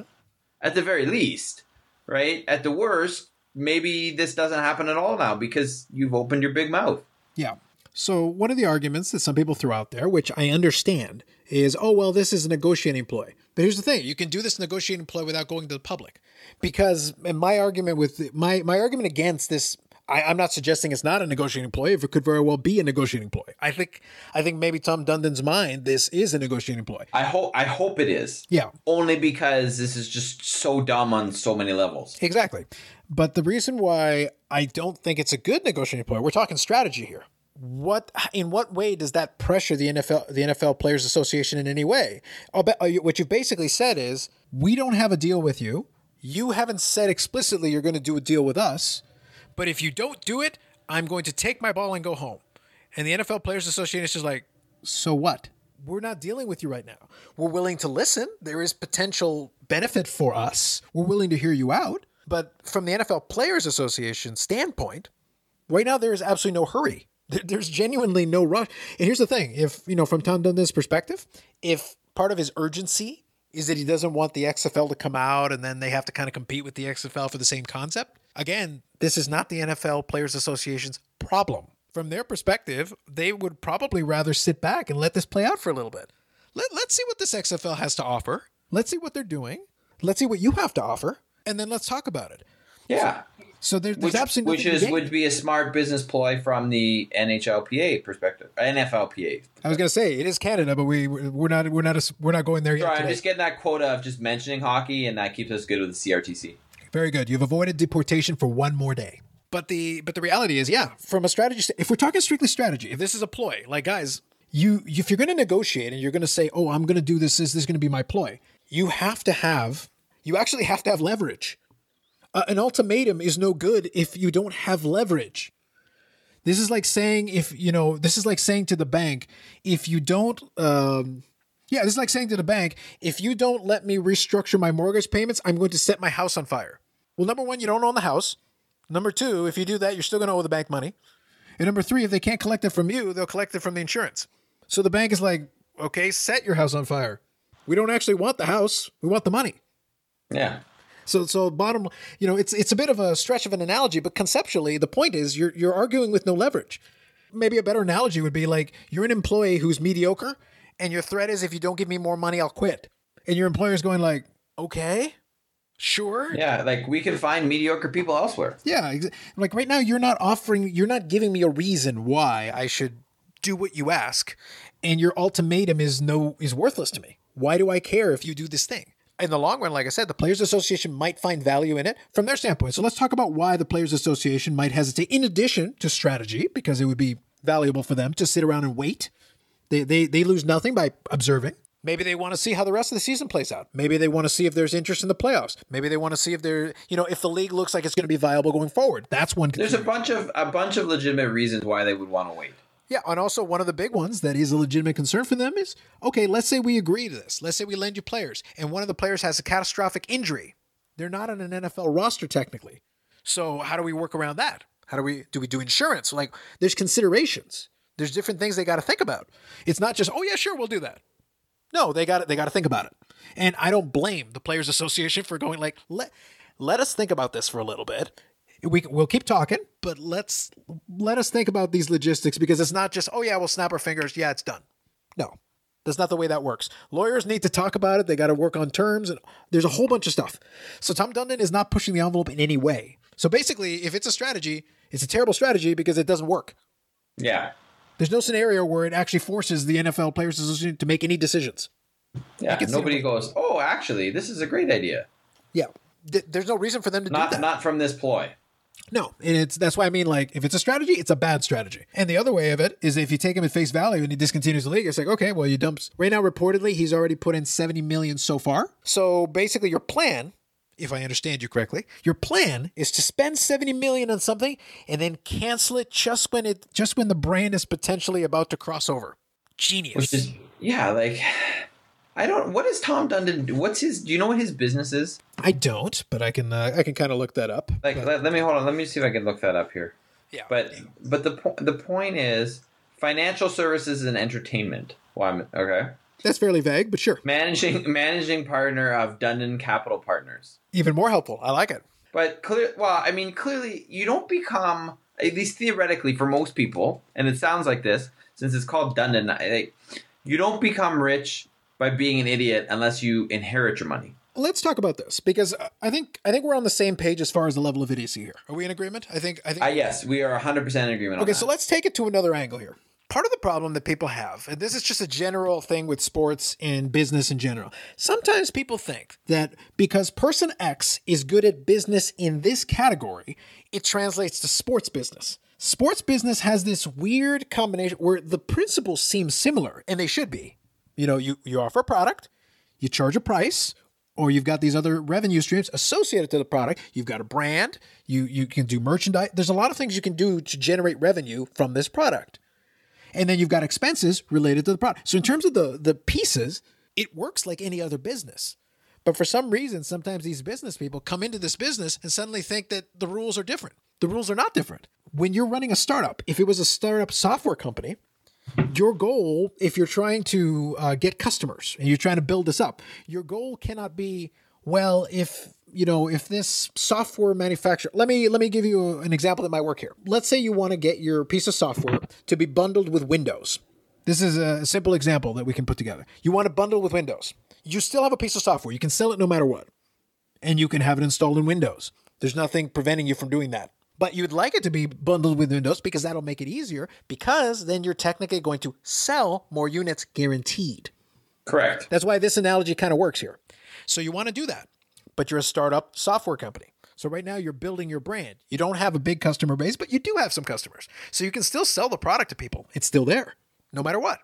At the very least, right? At the worst, maybe this doesn't happen at all now because you've opened your big mouth. Yeah. So one of the arguments that some people throw out there, which I understand, is, oh, well, this is a negotiating ploy. But here's the thing you can do this negotiating ploy without going to the public. Because in my argument with my, my argument against this I, am not suggesting it's not a negotiating ploy. If it could very well be a negotiating ploy, I think I think maybe Tom Dundon's mind this is a negotiating ploy. I hope I hope it is. Yeah. Only because this is just so dumb on so many levels. Exactly. But the reason why I don't think it's a good negotiating ploy, we're talking strategy here what in what way does that pressure the NFL the NFL Players Association in any way? Uh, what you've basically said is we don't have a deal with you. You haven't said explicitly you're going to do a deal with us, but if you don't do it, I'm going to take my ball and go home. And the NFL Players Association is just like, so what? We're not dealing with you right now. We're willing to listen. There is potential benefit for us. We're willing to hear you out. But from the NFL Players Association standpoint, right now there is absolutely no hurry there's genuinely no rush. And here's the thing: if you know, from Tom Dundon's perspective, if part of his urgency Is that he doesn't want the XFL to come out and then they have to kind of compete with the XFL for the same concept? Again, this is not the NFL Players Association's problem. From their perspective, they would probably rather sit back and let this play out for a little bit. Let, let's see what this XFL has to offer. Let's see what they're doing. Let's see what you have to offer. And then let's talk about it. Yeah. So there, there's Which, absolutely which is would be a smart business ploy from the NHLPA perspective, NFLPA. I was going to say it is Canada, but we we're not we're not a, we're not going there yet. Sorry, I'm just getting that quota of just mentioning hockey, and that keeps us good with the CRTC. Very good. You've avoided deportation for one more day. But the but the reality is, yeah, from a strategy, st- if we're talking strictly strategy, if this is a ploy, like guys, you if you're going to negotiate and you're going to say, oh, I'm going to do this, this, this is going to be my ploy, you have to have, you actually have to have leverage. Uh, an ultimatum is no good if you don't have leverage. This is like saying if you know, this is like saying to the bank, if you don't, um, yeah, this is like saying to the bank, if you don't let me restructure my mortgage payments, I'm going to set my house on fire. Well, number one, you don't own the house. Number two, if you do that, you're still going to owe the bank money. And number three, if they can't collect it from you, they'll collect it from the insurance. So the bank is like, okay, set your house on fire. We don't actually want the house. We want the money. Yeah. So, so bottom, you know, it's it's a bit of a stretch of an analogy, but conceptually, the point is you're you're arguing with no leverage. Maybe a better analogy would be like you're an employee who's mediocre, and your threat is if you don't give me more money, I'll quit. And your employer's going like, okay, sure, Yeah, like we can find mediocre people elsewhere. yeah. ex- Like right now, you're not offering, you're not giving me a reason why I should do what you ask, and your ultimatum is no is worthless to me. Why do I care if you do this thing? In the long run, like I said, the Players Association might find value in it from their standpoint. So let's talk about why the Players Association might hesitate, in addition to strategy, because it would be valuable for them to sit around and wait. They they they lose nothing by observing. Maybe they want to see how the rest of the season plays out. Maybe they want to see if there's interest in the playoffs. Maybe they want to see if they're, you know, if the league looks like it's going to be viable going forward. That's one. There's a bunch of a bunch of legitimate reasons why they would want to wait. Yeah, and also one of the big ones that is a legitimate concern for them is okay, let's say we agree to this. Let's say we lend you players, and one of the players has a catastrophic injury. They're not on an NFL roster technically. So how do we work around that? How do we do we do insurance? Like there's considerations. There's different things they got to think about. It's not just, oh yeah, sure, we'll do that. No, they got they got to think about it. And I don't blame the players association for going like let let us think about this for a little bit. We we'll keep talking, but let's let us think about these logistics because it's not just oh yeah, we'll snap our fingers, yeah, it's done. No. That's not the way that works. Lawyers need to talk about it. They got to work on terms and there's a whole bunch of stuff. So Tom Dundon is not pushing the envelope in any way. So basically, if it's a strategy, it's a terrible strategy because it doesn't work. Yeah. There's no scenario where it actually forces the NFL Players Association to make any decisions. Yeah. Nobody goes, oh, actually, this is a great idea. Yeah, Th- there's no reason for them to do Not that. not from this ploy. No, and it's that's why I mean like if it's a strategy, it's a bad strategy. And the other way of it is if you take him at face value and he discontinues the league, it's like okay, well you dumps right now. Reportedly, he's already put in 70 million so far. So basically, your plan. If I understand you correctly, your plan is to spend 70 million on something and then cancel it just when it just when the brand is potentially about to cross over. Genius. Is yeah, like I don't. What has Tom Dundon? What's his? Do you know what his business is? I don't, but I can uh, I can kind of look that up. Like, let, let me hold on. Let me see if I can look that up here. Yeah. But but the po- the point is financial services and entertainment. Well, I'm okay. That's fairly vague, but sure. Managing managing partner of Dundon Capital Partners. Even more helpful. I like it. But clear, well, I mean, clearly, you don't become, at least theoretically, for most people, and it sounds like this, since it's called Dundon. Like, you don't become rich by being an idiot unless you inherit your money. Let's talk about this because I think I think we're on the same page as far as the level of idiocy here. Are we in agreement? I think I think Uh, yes, we are 100% in agreement Okay, so let's take it to another angle here. Part of the problem that people have, and this is just a general thing with sports and business in general, sometimes people think that because person X is good at business in this category, it translates to sports business. Sports business has this weird combination where the principles seem similar, and they should be. You know, you, you offer a product, you charge a price, or you've got these other revenue streams associated to the product. You've got a brand, you you can do merchandise. There's a lot of things you can do to generate revenue from this product. And then you've got expenses related to the product. So in terms of the the pieces, it works like any other business. But for some reason, sometimes these business people come into this business and suddenly think that the rules are different. The rules are not different. When you're running a startup, if it was a startup software company, your goal, if you're trying to uh, get customers and you're trying to build this up, your goal cannot be, well, if you know, if this software manufacturer, let me let me give you an example that might work here. Let's say you want to get your piece of software to be bundled with Windows. This is a simple example that we can put together. You want to bundle with Windows. You still have a piece of software. You can sell it no matter what. And you can have it installed in Windows. There's nothing preventing you from doing that. But you'd like it to be bundled with Windows because that'll make it easier because then you're technically going to sell more units guaranteed. Correct. That's why this analogy kind of works here. So you want to do that, but you're a startup software company. So right now you're building your brand. You don't have a big customer base, but you do have some customers. So you can still sell the product to people. It's still there, no matter what.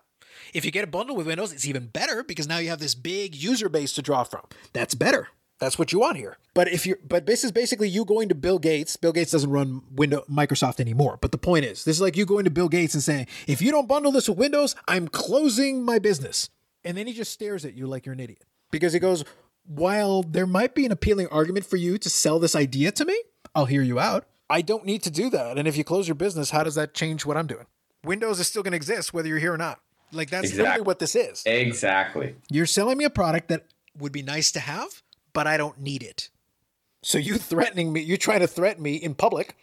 If you get a bundle with Windows, it's even better because now you have this big user base to draw from. That's better. That's what you want here. But if you're, but this is basically you going to Bill Gates. Bill Gates doesn't run Windows Microsoft anymore. But the point is, this is like you going to Bill Gates and saying, if you don't bundle this with Windows, I'm closing my business. And then he just stares at you like you're an idiot because he goes, while there might be an appealing argument for you to sell this idea to me, I'll hear you out. I don't need to do that. And if you close your business, how does that change what I'm doing? Windows is still going to exist whether you're here or not. Like that's Exactly. literally what this is. Exactly. You're selling me a product that would be nice to have, but I don't need it. So you threatening me, you trying to threaten me in public,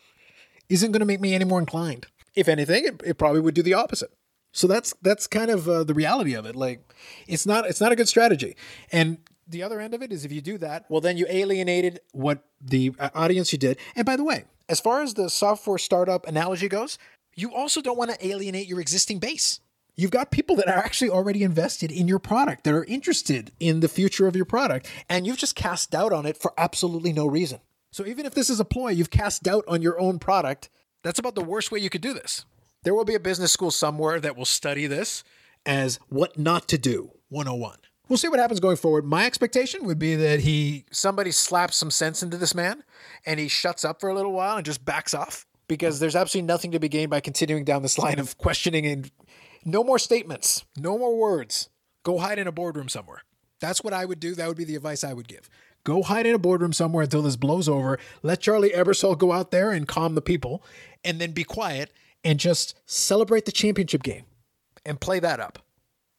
isn't going to make me any more inclined. If anything, it, it probably would do the opposite. So that's that's kind of uh, the reality of it. Like, it's not it's not a good strategy. And the other end of it is if you do that, well, then you alienated what the uh, audience you did. And by the way, as far as the software startup analogy goes, you also don't want to alienate your existing base. You've got people that are actually already invested in your product, that are interested in the future of your product, and you've just cast doubt on it for absolutely no reason. So even if this is a ploy, you've cast doubt on your own product. That's about the worst way you could do this. There will be a business school somewhere that will study this as what not to do 101. We'll see what happens going forward. My expectation would be that he somebody slaps some sense into this man and he shuts up for a little while and just backs off because there's absolutely nothing to be gained by continuing down this line of questioning and no more statements, no more words. Go hide in a boardroom somewhere. That's what I would do. That would be the advice I would give. Go hide in a boardroom somewhere until this blows over. Let Charlie Ebersol go out there and calm the people, and then be quiet and just celebrate the championship game and play that up.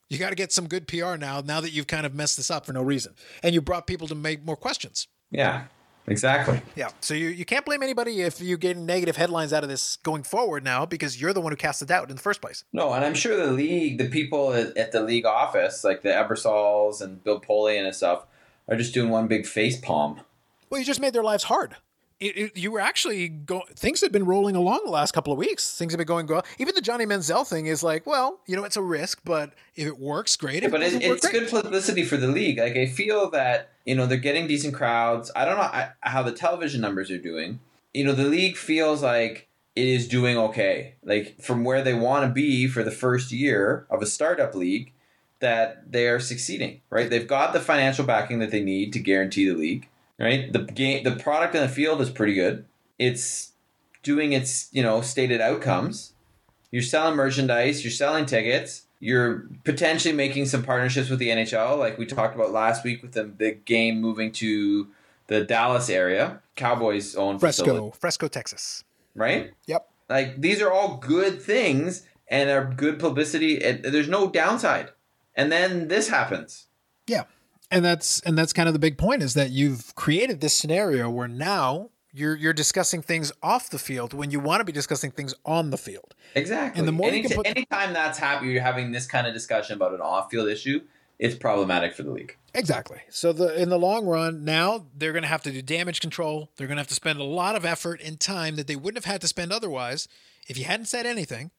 You got to get some good PR now, now that you've kind of messed this up for no reason. And you brought people to make more questions. Yeah. Exactly. Yeah. So you, you can't blame anybody if you get negative headlines out of this going forward now because you're the one who cast the doubt in the first place. No, and I'm sure the league, the people at, at the league office, like the Ebersols and Bill Polian and stuff, are just doing one big face palm. Well, you just made their lives hard. It, it, you were actually go. Things have been rolling along the last couple of weeks. Things have been going well. Even the Johnny Manziel thing is like, well, you know, it's a risk, but if it works, great. If but it it, doesn't work, it's great. good publicity for the league. Like I feel that you know they're getting decent crowds. I don't know I- how the television numbers are doing. You know, the league feels like it is doing okay. Like from where they want to be for the first year of a startup league, that they are succeeding. Right? They've got the financial backing that they need to guarantee the league. Right? The game, the product in the field is pretty good. It's doing its you know stated outcomes. You're selling merchandise. You're selling tickets. You're potentially making some partnerships with the NHL, like we talked about last week with the big game moving to the Dallas area, Cowboys' own facility, Frisco, Frisco, Texas. right? Yep. Like these are all good things and are good publicity. And there's no downside. And then this happens. Yeah. And that's and that's kind of the big point is that you've created this scenario where now you're you're discussing things off the field when you want to be discussing things on the field. Exactly. And the more you Any, can put- anytime that's happening, you're having this kind of discussion about an off-field issue. It's problematic for the league. Exactly. So the in the long run, now they're going to have to do damage control. They're going to have to spend a lot of effort and time that they wouldn't have had to spend otherwise if you hadn't said anything.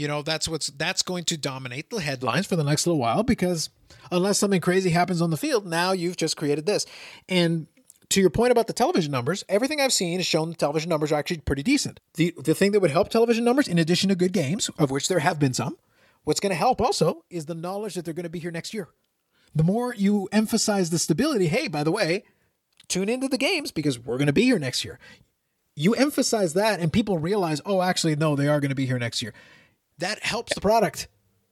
You know that's what's that's going to dominate the headlines for the next little while because unless something crazy happens on the field, now you've just created this. And to your point about the television numbers, everything I've seen has shown the television numbers are actually pretty decent. The the thing that would help television numbers, in addition to good games, of which there have been some, what's going to help also is the knowledge that they're going to be here next year the more you emphasize the stability, hey, by the way, tune into the games because we're going to be here next year. You emphasize that, and people realize, oh, actually, no, they are going to be here next year. That helps the product.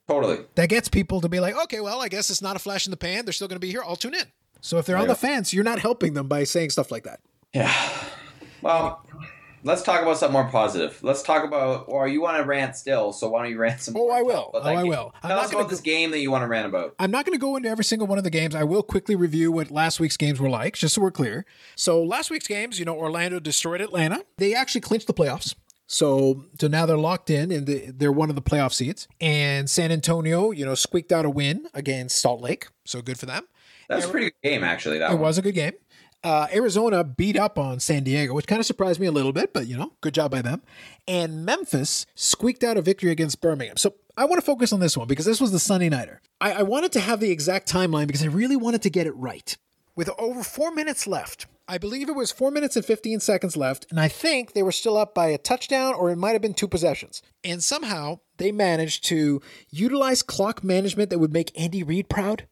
Totally. That gets people to be like, okay, well, I guess it's not a flash in the pan. They're still going to be here. I'll tune in. So if they're on the fence, you're not helping them by saying stuff like that. Yeah. Well, let's talk about something more positive. Let's talk about, or you want to rant still, so why don't you rant some Oh. I will. Oh, I game. will. I'm Tell not us about this game that you want to rant about. I'm not going to go into every single one of the games. I will quickly review what last week's games were like, just so we're clear. So last week's games, you know, Orlando destroyed Atlanta. They actually clinched the playoffs. So, so now they're locked in and they- they're one of the playoff seats. And San Antonio, you know, squeaked out a win against Salt Lake. So good for them. That was a pretty good game, actually. That It one. was a good game. Uh, Arizona beat up on San Diego, which kind of surprised me a little bit, but you know, good job by them. And Memphis squeaked out a victory against Birmingham. So I want to focus on this one because this was the Sunday Nighter. I, I wanted to have the exact timeline because I really wanted to get it right. With over four minutes left, I believe it was four minutes and 15 seconds left, and I think they were still up by a touchdown or it might have been two possessions. And somehow they managed to utilize clock management that would make Andy Reid proud.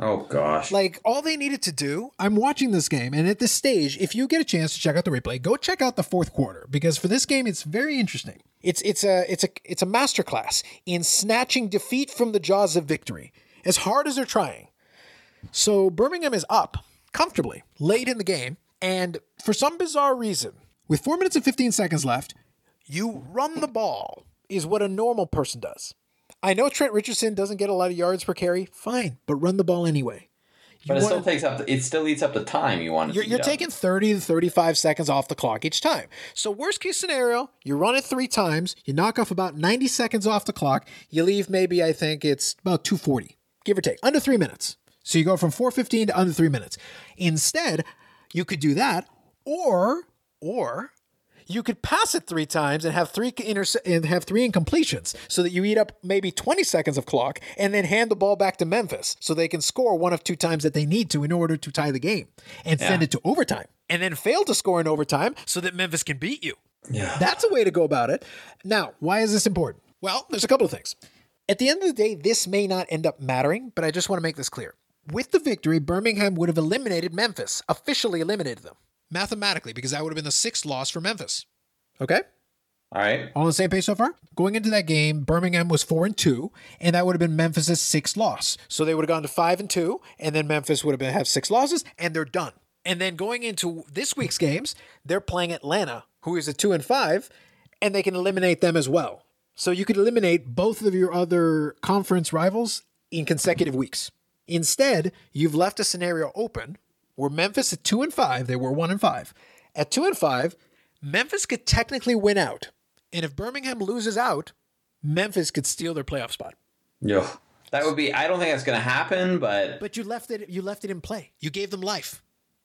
Oh gosh. Like all they needed to do, I'm watching this game, and at this stage, if you get a chance to check out the replay, go check out the fourth quarter because for this game, it's very interesting. It's it's a it's a it's a masterclass in snatching defeat from the jaws of victory, as hard as they're trying. So Birmingham is up comfortably late in the game, and for some bizarre reason, with four minutes and 15 seconds left, you run the ball is what a normal person does. I know Trent Richardson doesn't get a lot of yards per carry, fine, but run the ball anyway. You but it still takes up. The, it still eats up the time you want. you're, you're taking 30 to 35 seconds off the clock each time. So, worst case scenario, you run it three times, you knock off about 90 seconds off the clock, you leave maybe, I think it's about 240, give or take, under three minutes. So, you go from 415 to under three minutes. Instead, you could do that, or, or, you could pass it three times and have three and have three incompletions so that you eat up maybe 20 seconds of clock and then hand the ball back to Memphis so they can score one of two times that they need to in order to tie the game and send it to overtime and then fail to score in overtime so that Memphis can beat you. Yeah. That's a way to go about it. Now, why is this important? Well, there's a couple of things. At the end of the day, this may not end up mattering, but I just want to make this clear. With the victory, Birmingham would have eliminated Memphis, officially eliminated them mathematically, because that would have been the sixth loss for Memphis. Okay? All right. All on the same page so far? Going into that game, Birmingham was four and two, and that would have been Memphis's sixth loss. So they would have gone to five and two, and then Memphis would have been have six losses, and they're done. And then going into this week's games, they're playing Atlanta, who is a two and five, and they can eliminate them as well. So you could eliminate both of your other conference rivals in consecutive weeks. Instead, you've left a scenario open where Memphis at two and five, they were one and five. At two and five, Memphis could technically win out. And if Birmingham loses out, Memphis could steal their playoff spot. Yeah. That would be. I don't think that's going to happen, but But you left it you left it in play. You gave them life.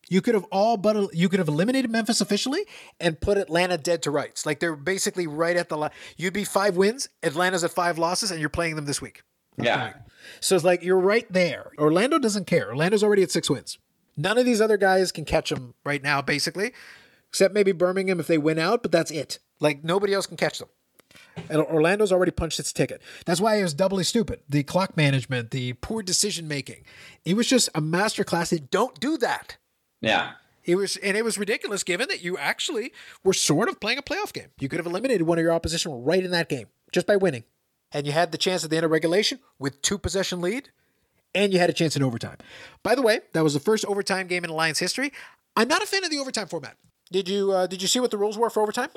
You could have all but you could have eliminated Memphis officially and put Atlanta dead to rights. Like they're basically right at the line. You'd be five wins, Atlanta's at five losses, and you're playing them this week. Yeah. So it's like you're right there. Orlando doesn't care. Orlando's already at six wins. None of these other guys can catch them right now, basically, except maybe Birmingham if they win out, but that's it. Like nobody else can catch them. And Orlando's already punched its ticket. That's why it was doubly stupid. The clock management, the poor decision making. It was just a masterclass in don't do that. Yeah. It was, and it was ridiculous given that you actually were sort of playing a playoff game. You could have eliminated one of your opposition right in that game just by winning. And you had the chance at the end of regulation with two possession lead, and you had a chance in overtime. By the way, that was the first overtime game in Alliance history. I'm not a fan of the overtime format. Did you uh, did you see what the rules were for overtime?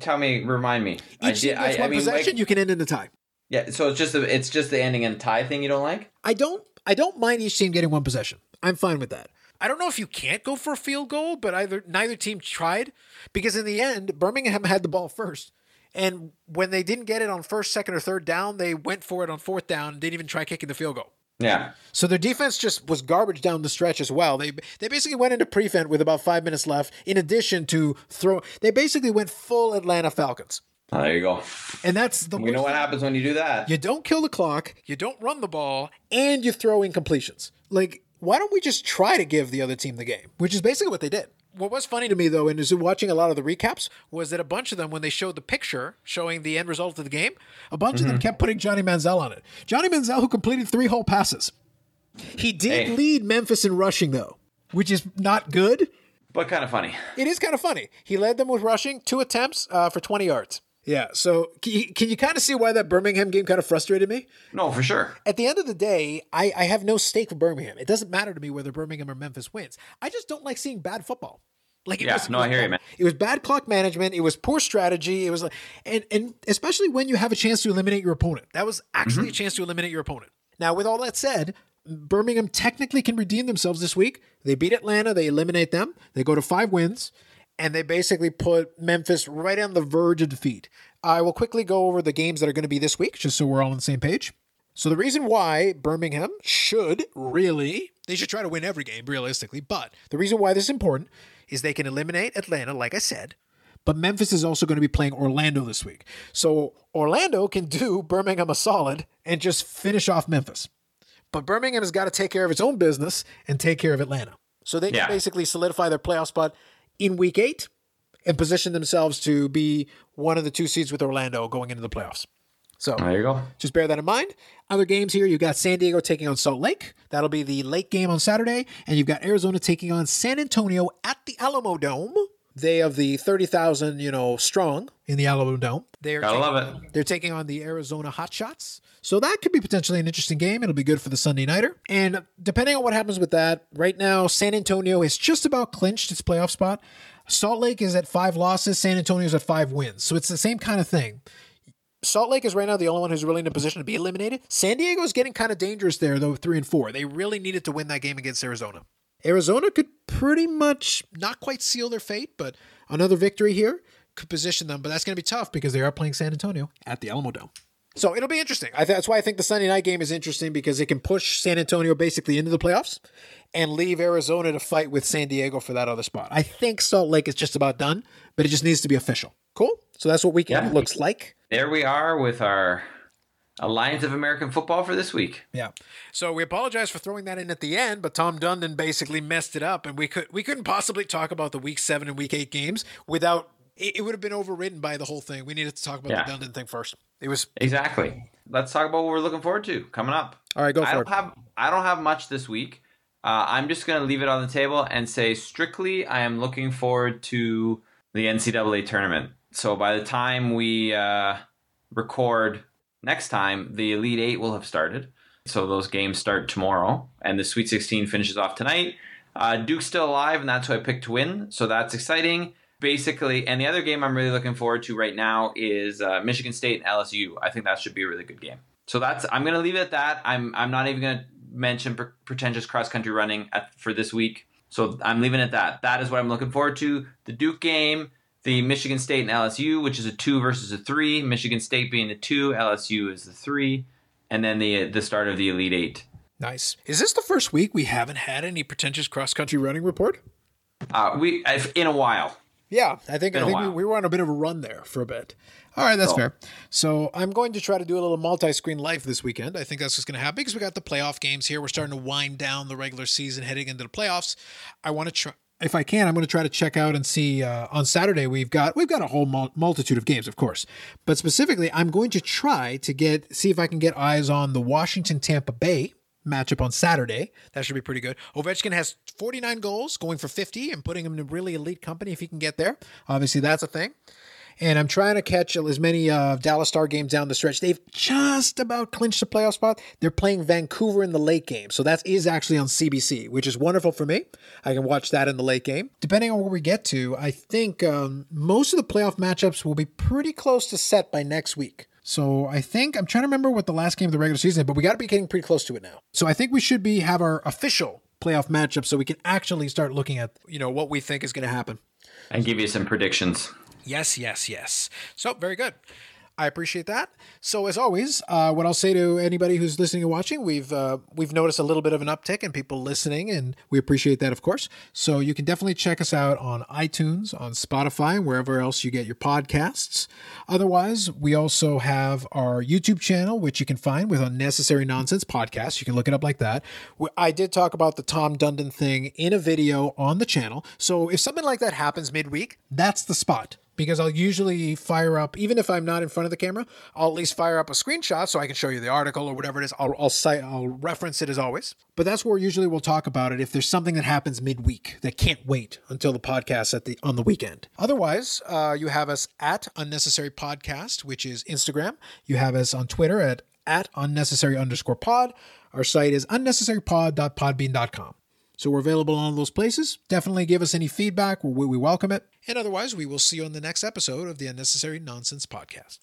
Tell me. Remind me. Each team gets one possession, like, you can end in a tie. yeah. So it's just the it's just the ending in tie thing you don't like. I don't I don't mind each team getting one possession. I'm fine with that. I don't know if you can't go for a field goal, but either neither team tried because in the end Birmingham had the ball first. And when they didn't get it on first, second, or third down, they went for it on fourth down and didn't even try kicking the field goal. Yeah. So their defense just was garbage down the stretch as well. They they basically went into prevent with about five minutes left. In addition to throw, they basically went full Atlanta Falcons, Oh, there you go. and that's the We know what happens when you do that. You don't kill the clock, you don't run the ball, and you throw incompletions. Like, why don't we just try to give the other team the game? Which is basically what they did. What was funny to me though, and is watching a lot of the recaps, was that a bunch of them, when they showed the picture showing the end result of the game, a bunch of them kept putting Johnny Manziel on it. Johnny Manziel, who completed three whole passes. He did Hey. lead Memphis in rushing though, which is not good. but kind of funny. It is kind of funny. He led them with rushing, two attempts uh, for 20 yards. Yeah, so can you, can you kind of see why that Birmingham game kind of frustrated me? No, for sure. at the end of the day, I, I have no stake for Birmingham. It doesn't matter to me whether Birmingham or Memphis wins. I just don't like seeing bad football. Like it Yeah, was, no, I hear you, man. It was bad clock management. It was poor strategy. It was like, and and especially when you have a chance to eliminate your opponent. That was actually Mm-hmm. a chance to eliminate your opponent. Now, with all that said, Birmingham technically can redeem themselves this week. They beat Atlanta. They eliminate them. They go to five wins, and they basically put Memphis right on the verge of defeat. I will quickly go over the games that are going to be this week, just so we're all on the same page. So the reason why Birmingham should really they should try to win every game realistically, but the reason why this is important is they can eliminate Atlanta like I said, but Memphis is also going to be playing Orlando this week. So Orlando can do Birmingham a solid and just finish off Memphis. But Birmingham has got to take care of its own business and take care of Atlanta. So they can Yeah. basically solidify their playoff spot in week 8 and position themselves to be one of the two seeds with Orlando going into the playoffs. So There you go. just bear that in mind. Other games here, you've got San Diego taking on Salt Lake. That'll be the late game on Saturday. And you've got Arizona taking on San Antonio at the Alamo Dome. They of the 30,000, you know, strong in the Alamo Dome. They're Gotta taking, love it. They're taking on the Arizona Hotshots. So that could be potentially an interesting game. It'll be good for the Sunday Nighter. And depending on what happens with that, right now, San Antonio has just about clinched its playoff spot. Salt Lake is at five losses. San Antonio is at five wins. So it's the same kind of thing. Salt Lake is right now the only one who's really in a position to be eliminated. San Diego is getting kind of dangerous there, though, three and four. They really needed to win that game against Arizona. Arizona could pretty much not quite seal their fate, but another victory here could position them. But that's going to be tough because they are playing San Antonio at the Alamo Dome. So it'll be interesting. I th- that's why I think the Sunday night game is interesting because it can push San Antonio basically into the playoffs and leave Arizona to fight with San Diego for that other spot. I think Salt Lake is just about done, but it just needs to be official. Cool. So that's what weekend Yeah. looks like. There we are with our Alliance of American Football for this week. Yeah. So we apologize for throwing that in at the end, but Tom Dundon basically messed it up, and we could we couldn't possibly talk about the week seven and week eight games without it, it would have been overridden by the whole thing. We needed to talk about Yeah. the Dundon thing first. It was Exactly. Let's talk about what we're looking forward to coming up. all right. Go I don't it. have I don't have much this week. Uh, I'm just going to leave it on the table and say strictly I am looking forward to the NCAA tournament. So by the time we uh, record next time, the Elite Eight will have started. So those games start tomorrow, and the Sweet 16 finishes off tonight. Uh, Duke's still alive, and that's who I picked to win. So that's exciting. Basically, and the other game I'm really looking forward to right now is uh, Michigan State and LSU. I think that should be a really good game. So that's I'm going to leave it at that. I'm I'm not even going to mention pre- pretentious cross country running at, for this week. So I'm leaving it at that. That is what I'm looking forward to. The Duke game, the Michigan State and LSU, which is a two versus a three. Michigan State being the two, LSU is the three, and then the the start of the Elite Eight. Nice. Is this the first week we haven't had any pretentious cross country running report? Uh, we I've- in a while. Yeah, I think I think we, we were on a bit of a run there for a bit. All right, that's Cool. fair. So I'm going to try to do a little multi-screen life this weekend. I think that's what's going to happen because we got the playoff games here. We're starting to wind down the regular season, heading into the playoffs. I want to try. If I can, I'm going to try to check out and see uh, on Saturday. We've got we've got a whole mul- multitude of games, of course, but specifically, I'm going to try to get see if I can get eyes on the Washington Tampa Bay matchup on Saturday. That should be pretty good. Ovechkin has 49 goals, going for 50, and putting him in really elite company if he can get there. Obviously, that's a thing. And I'm trying to catch as many uh, Dallas Star games down the stretch. They've just about clinched the playoff spot. They're playing Vancouver in the late game. So that is actually on CBC, which is wonderful for me. I can watch that in the late game. Depending on where we get to, I think um, most of the playoff matchups will be pretty close to set by next week. So I think I'm trying to remember what the last game of the regular season, is, but we got to be getting pretty close to it now. So I think we should be have our official playoff matchup so we can actually start looking at you know what we think is going to happen. And give you some predictions. Yes, yes, yes. So very good. I appreciate that. So as always, uh, what I'll say to anybody who's listening and watching, we've uh, we've noticed a little bit of an uptick in people listening, and we appreciate that, of course. So you can definitely check us out on iTunes, on Spotify, wherever else you get your podcasts. Otherwise, we also have our YouTube channel, which you can find with Unnecessary Nonsense Podcast. You can look it up like that. I did talk about the Tom Dundon thing in a video on the channel. So if something like that happens midweek, that's the spot because I'll usually fire up, even if I'm not in front of the camera, I'll at least fire up a screenshot so I can show you the article or whatever it is. I'll, I'll cite, I'll reference it as always. But that's where usually we'll talk about it if there's something that happens midweek that can't wait until the podcast at the on the weekend. Otherwise, uh, you have us at Unnecessary Podcast, which is Instagram. You have us on Twitter at at unnecessary underscore pod. Our site is unnecessarypod.podbean.com. So we're available on those places. Definitely give us any feedback. We welcome it. And otherwise, we will see you on the next episode of the Unnecessary Nonsense Podcast.